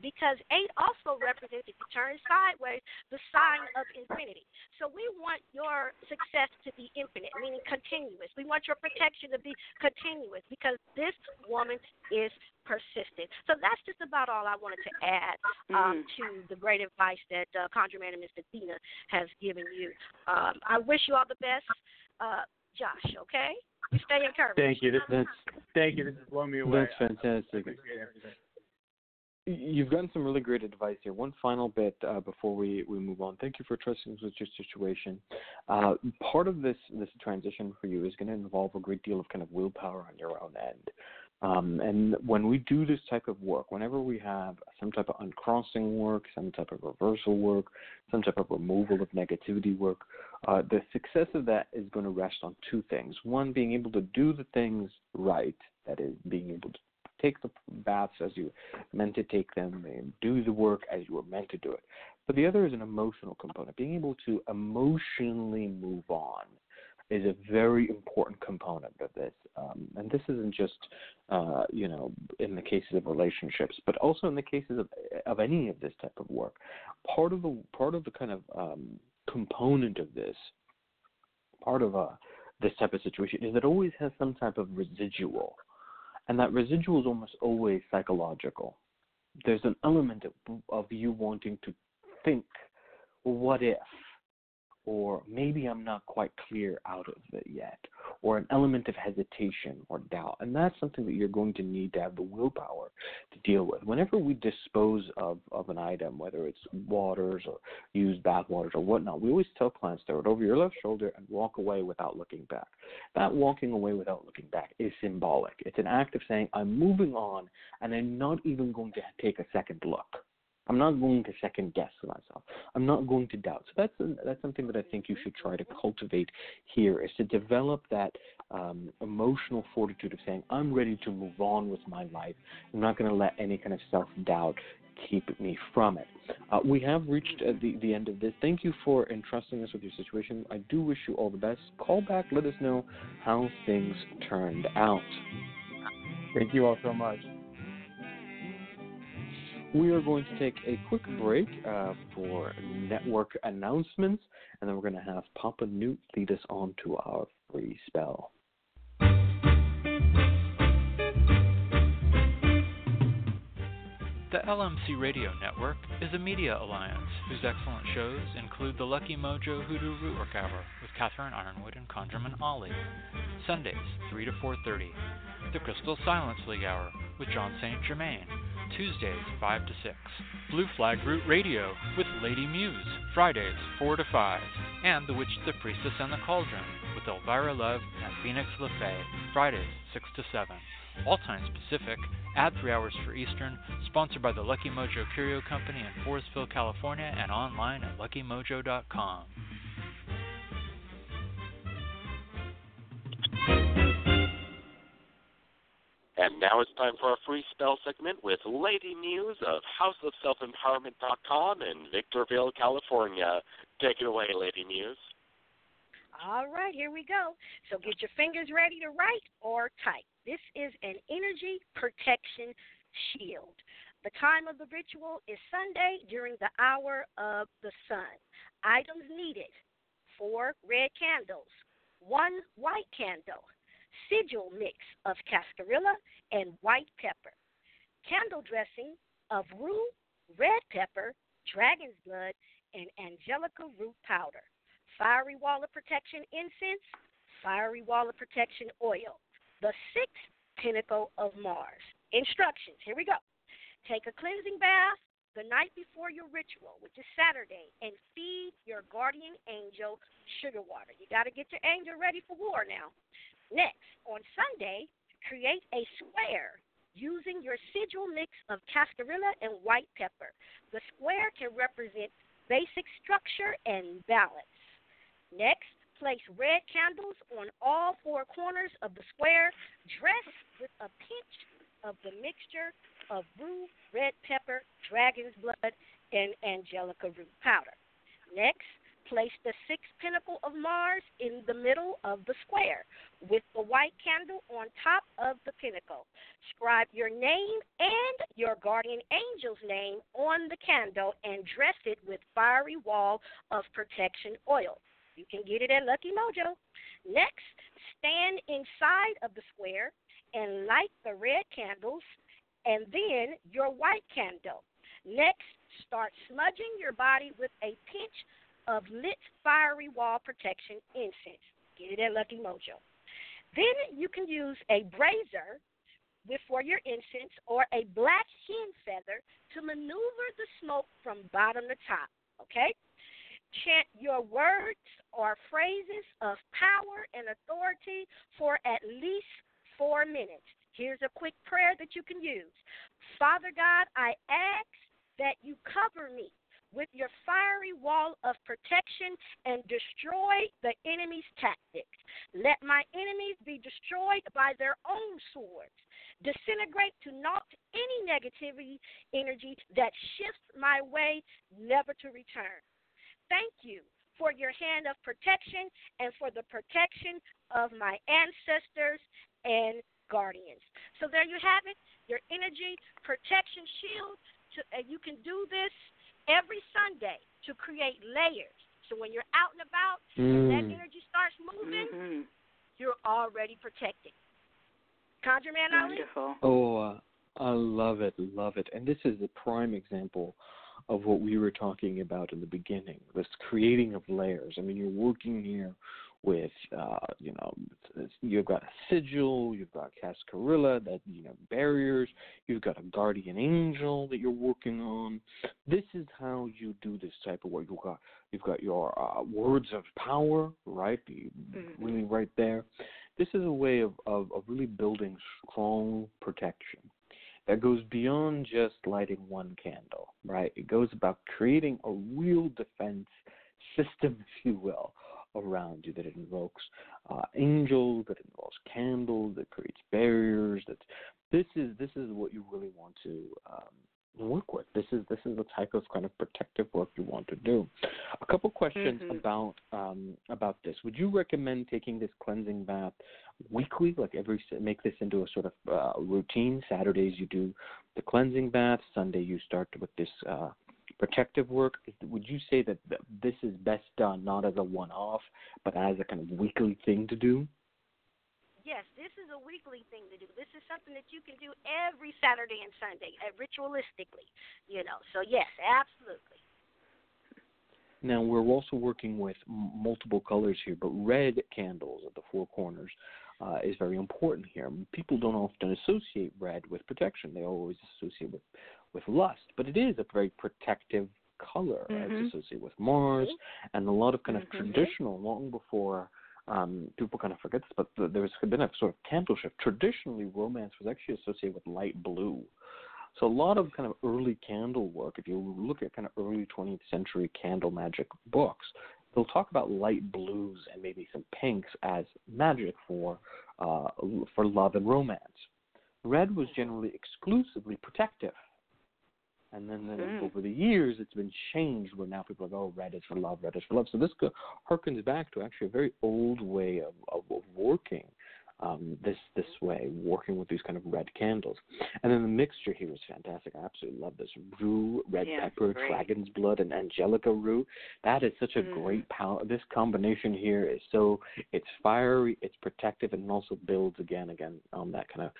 because eight also represents, if you turn sideways, the sign of infinity. So we want your success to be infinite, meaning continuous. We want your protection to be continuous because this woman is persistent. So that's just about all I wanted to add um, mm. to the great advice that uh, ConjureMan and Miss Athena has given you. Um, I wish you all the best, uh, Josh. Okay, you stay encouraged. Thank you. This, that's thank you. This is blowing me away. That's fantastic. You've gotten some really great advice here. One final bit uh, before we, we move on. Thank you for trusting us with your situation. Uh, part of this this transition for you is going to involve a great deal of kind of willpower on your own end. Um, and when we do this type of work, whenever we have some type of uncrossing work, some type of reversal work, some type of removal of negativity work, uh, the success of that is going to rest on two things. One, being able to do the things right, that is, being able to take the baths as you meant to take them, and do the work as you were meant to do it. But the other is an emotional component, being able to emotionally move on is a very important component of this. Um, and this isn't just, uh, you know, in the cases of relationships, but also in the cases of, of any of this type of work. Part of the part of the kind of um, component of this, part of a uh, this type of situation is it always has some type of residual, and that residual is almost always psychological. There's an element of, of you wanting to think, what if? Or maybe I'm not quite clear out of it yet, or an element of hesitation or doubt. And that's something that you're going to need to have the willpower to deal with. Whenever we dispose of, of an item, whether it's waters or used bath waters or whatnot, we always tell clients throw it over your left shoulder and walk away without looking back. That walking away without looking back is symbolic. It's an act of saying, I'm moving on and I'm not even going to take a second look. I'm not going to second guess myself. I'm not going to doubt. So that's that's something that I think you should try to cultivate here is to develop that um, emotional fortitude of saying I'm ready to move on with my life. I'm not going to let any kind of self doubt keep me from it. Uh, we have reached uh, the, the end of this. Thank you for entrusting us with your situation. I do wish you all the best. Call back, let us know how things turned out. Thank you all so much. We are going to take a quick break uh, for network announcements, and then we're going to have Papa Newt lead us on to our free spell. The LMC Radio Network is a media alliance whose excellent shows include the Lucky Mojo Hoodoo Rootwork Hour with Catherine Yronwode and ConjureMan Ali, Sundays 3 to 4:30, the Crystal Silence League Hour with John St. Germain, Tuesdays 5 to 6, Blue Flag Root Radio with Lady Muse, Fridays 4 to 5, and The Witch, the Priestess, and the Cauldron with Elvira Love and Phoenix LeFae, Fridays 6 to 7 all times Pacific, add three hours for Eastern, sponsored by the Lucky Mojo Curio Company in Forestville, California, and online at luckymojo.com. And now it's time for our free spell segment with Lady Muse of HouseOfSelfEmpowerment.com in Victorville, California. Take it away, Lady Muse. All right, here we go. So get your fingers ready to write or type. This is an energy protection shield. The time of the ritual is Sunday during the hour of the sun. Items needed four red candles, one white candle, sigil mix of cascarilla and white pepper, candle dressing of rue, red pepper, dragon's blood, and angelica root powder fiery wall of protection incense, fiery wall of protection oil, the sixth pentacle of Mars. Instructions here we go. Take a cleansing bath the night before your ritual, which is Saturday, and feed your guardian angel sugar water. You got to get your angel ready for war now. Next, on Sunday, create a square using your sigil mix of cascarilla and white pepper. The square can represent basic structure and balance. Next, place red candles on all four corners of the square, dress with a pinch of the mixture of rue, red pepper, dragon's blood, and angelica root powder. Next, place the sixth pentacle of Mars in the middle of the square with the white candle on top of the pentacle. Scribe your name and your guardian angel's name on the candle and dress it with fiery wall of protection oil. You can get it at Lucky Mojo. Next, stand inside of the square and light the red candles and then your white candle. Next, start smudging your body with a pinch of lit fiery wall protection incense. Get it at Lucky Mojo. Then you can use a brazier before your incense or a black hen feather to maneuver the smoke from bottom to top. Okay? chant your words or phrases of power and authority for at least four minutes. Here's a quick prayer that you can use Father God, I ask that you cover me with your fiery wall of protection and destroy the enemy's tactics. Let my enemies be destroyed by their own swords. Disintegrate to naught any negativity energy that shifts my way, never to return thank you for your hand of protection and for the protection of my ancestors and guardians. So there you have it, your energy protection shield. To, you can do this every Sunday to create layers. So when you're out and about mm. and that energy starts moving, mm-hmm. you're already protected. Conjure Man Wonderful. Oh, uh, I love it, love it. And this is the prime example of what we were talking about in the beginning, this creating of layers. I mean, you're working here with, uh, you know, you've got a sigil, you've got cascarilla, that you know barriers, you've got a guardian angel that you're working on. This is how you do this type of work. You've got you've got your uh, words of power, right? Mm-hmm. Really, right there. This is a way of, of, of really building strong protection that goes beyond just lighting one candle, right? It goes about creating a real defense system, *laughs* if you will, around you that it invokes uh, angels, that involves candles, that creates barriers. That this is this is what you really want to um, work with. This is this is the type of kind of protective work you want to do. A couple questions mm-hmm. about um, about this. Would you recommend taking this cleansing bath weekly, like every make this into a sort of uh, routine? Saturdays you do the cleansing bath. Sunday you start with this uh, protective work. Would you say that this is best done not as a one-off, but as a kind of weekly thing to do? yes, this is a weekly thing to do. This is something that you can do every Saturday and Sunday, uh, ritualistically. You know, so yes, absolutely. Now we're also working with m- multiple colors here, but red candles at the four corners uh, is very important here. People don't often associate red with protection; they always associate with with lust, but it is a very protective color. Mm-hmm. It's associated with Mars and a lot of kind of Mhm. traditional, long before um, people kind of forget this, but th- there's been a sort of candle shift. Traditionally, romance was actually associated with light blue. So a lot of kind of early candle work, if you look at kind of early 20th century candle magic books, they'll talk about light blues and maybe some pinks as magic for uh, for love and romance. Red was generally exclusively protective. And then, then Mm. over the years, it's been changed where now people are like, oh, red is for love, red is for love. So this go, harkens back to actually a very old way of, of, of working um, this this way, working with these kind of red candles. And then the mixture here is fantastic. I absolutely love this rue, red Yeah, pepper, great. dragon's blood, and angelica rue. That is such a Mm. great power. This combination here is so it's fiery, it's protective, and also builds again again on that kind of.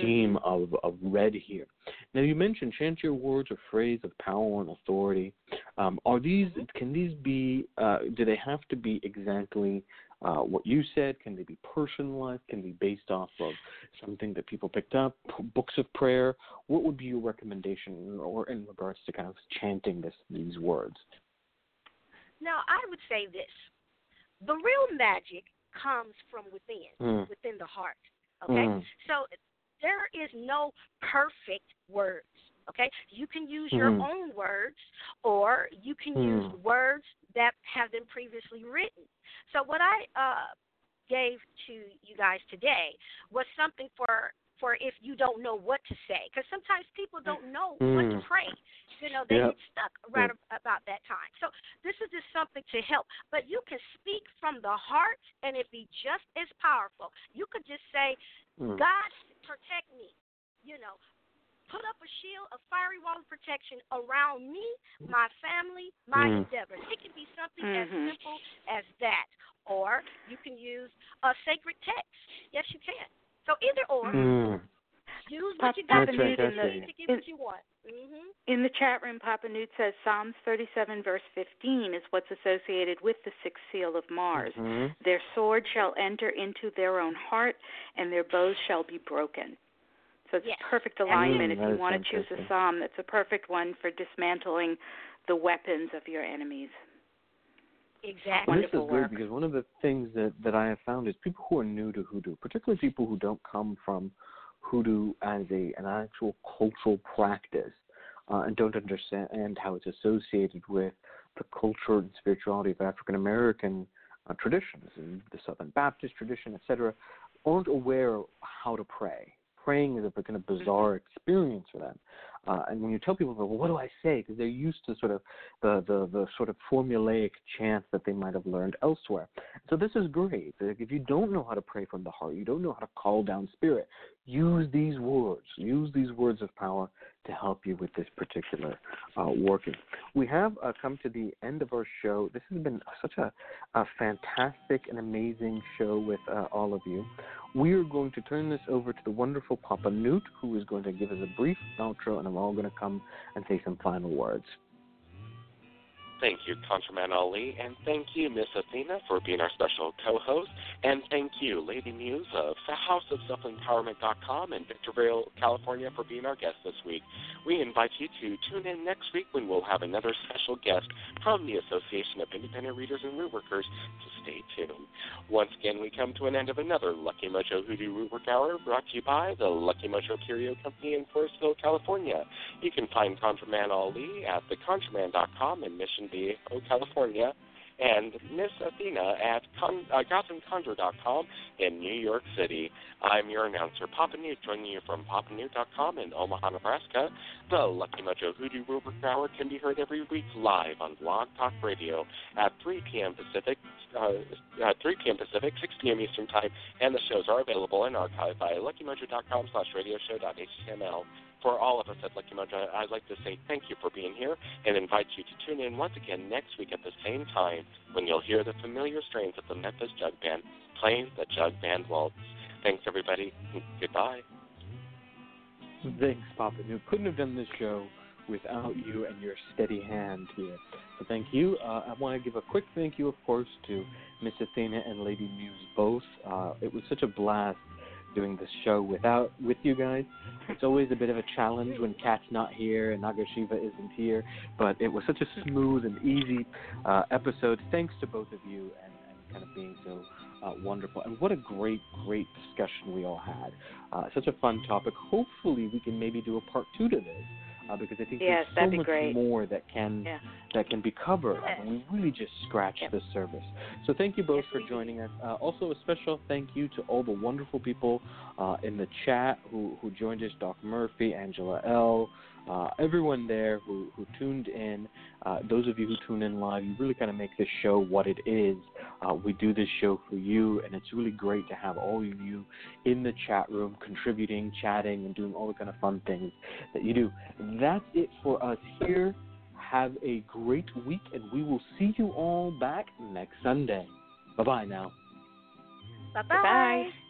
Theme of, of red here. Now you mentioned chant your words or phrase of power and authority. Um, are these can these be? Uh, do they have to be exactly uh, what you said? Can they be personalized? Can they be based off of something that people picked up? Books of prayer. What would be your recommendation, or in regards to kind of chanting this these words? Now, I would say this: the real magic comes from within, Mm. within the heart. Okay, Mm. so there is no perfect words. Okay, you can use your Mhm. own words, or you can Mm. use words that have been previously written. So what I uh, gave to you guys today was something for for if you don't know what to say, because sometimes people don't know what to Mm. pray. You know, they Yep. get stuck right ab- about that time. So this is just something to help. But you can speak from the heart, and it be just as powerful. You could just say, Mm. God protect me. You know, put up a shield, a fiery wall of protection around me, my family, my Mm. endeavors. It can be something Mhm. as simple as that. Or you can use a sacred text. Yes, you can. So either or, Mm. use Pop- what you got to right, do that's to get what you want. Hmm In the chat room, Papa Newt says Psalms 37, verse 15 is what's associated with the sixth seal of Mars. Mhm. Their sword shall enter into their own heart, and their bows shall be broken. So it's Yes. a perfect alignment. Mm, if you want to choose a psalm, that's a perfect one for dismantling the weapons of your enemies. Exactly. And this is Wonderful good because one of the things that, that I have found is people who are new to hoodoo, particularly people who don't come from hoodoo as a an actual cultural practice uh, and don't understand how it's associated with the culture and spirituality of African American uh, traditions and the Southern Baptist tradition, etc., aren't aware of how to pray. Praying is a kind of bizarre experience for them. Uh, and when you tell people, well, what do I say? Because they're used to sort of the, the, the sort of formulaic chants that they might have learned elsewhere. So this is great. If you don't know how to pray from the heart, you don't know how to call down spirit, use these words. Use these words of power to help you with this particular uh, working. We have uh, come to the end of our show. This has been such a, a fantastic and amazing show with uh, all of you. We are going to turn this over to the wonderful Papa Newt, who is going to give us a brief outro, and I'm all going to come and say some final words. Thank you, ConjureMan Ali, and thank you, Miss Athena, for being our special co-host, and thank you, Lady Muse of HouseOfSelfEmpowerment.com in Victorville, California, for being our guest this week. We invite you to tune in next week when we'll have another special guest from the Association of Independent Readers and Root Workers, so stay tuned. Once again, we come to an end of another Lucky Mojo Hoodoo Root Work Hour brought to you by the Lucky Mojo Curio Company in Forestville, California. You can find ConjureMan Ali at theconjureman.com in Mission Viejo, California, and Miss Athena at con- uh, GothamConjure.com in New York City. I'm your announcer, Papa Newt, joining you from PapaNewt.com in Omaha, Nebraska. The Lucky Mojo Hoodoo Rootwork Hour can be heard every week live on Blog Talk Radio at 3 p.m. Pacific, uh, uh, 3 p.m. Pacific, 6 p.m. Eastern Time, and the shows are available and archived by luckymojo.com slash radioshow.html. For all of us at Lucky Mojo, I'd like to say thank you for being here and invite you to tune in once again next week at the same time when you'll hear the familiar strains of the Memphis Jug Band playing the Jug Band Waltz. Thanks, everybody. Goodbye. Thanks, Papa Newt. Couldn't have done this show without you and your steady hand here. So thank you. Uh, I want to give a quick thank you, of course, to Miss Athena and Lady Muse both. Uh, it was such a blast doing this show without with you guys. It's always a bit of a challenge when Cat's not here and Nagasiva isn't here, but it was such a smooth and easy uh, episode. Thanks to both of you and, and kind of being so uh, wonderful. And what a great, great discussion we all had. Uh, such a fun topic. Hopefully, we can maybe do a part two to this uh, because I think yes, there's so much great. more that can yeah. that can be covered. and we really just scratched yep. the surface. So thank you both yes, for joining us. Uh, also, a special thank you to all the wonderful people uh, in the chat who who joined us: Doc Murphy, Angela L. Uh, everyone there who, who tuned in, uh, those of you who tune in live, you really kind of make this show what it is. Uh, we do this show for you, and it's really great to have all of you in the chat room contributing, chatting, and doing all the kind of fun things that you do. That's it for us here. Have a great week, and we will see you all back next Sunday. Bye bye now. Bye bye.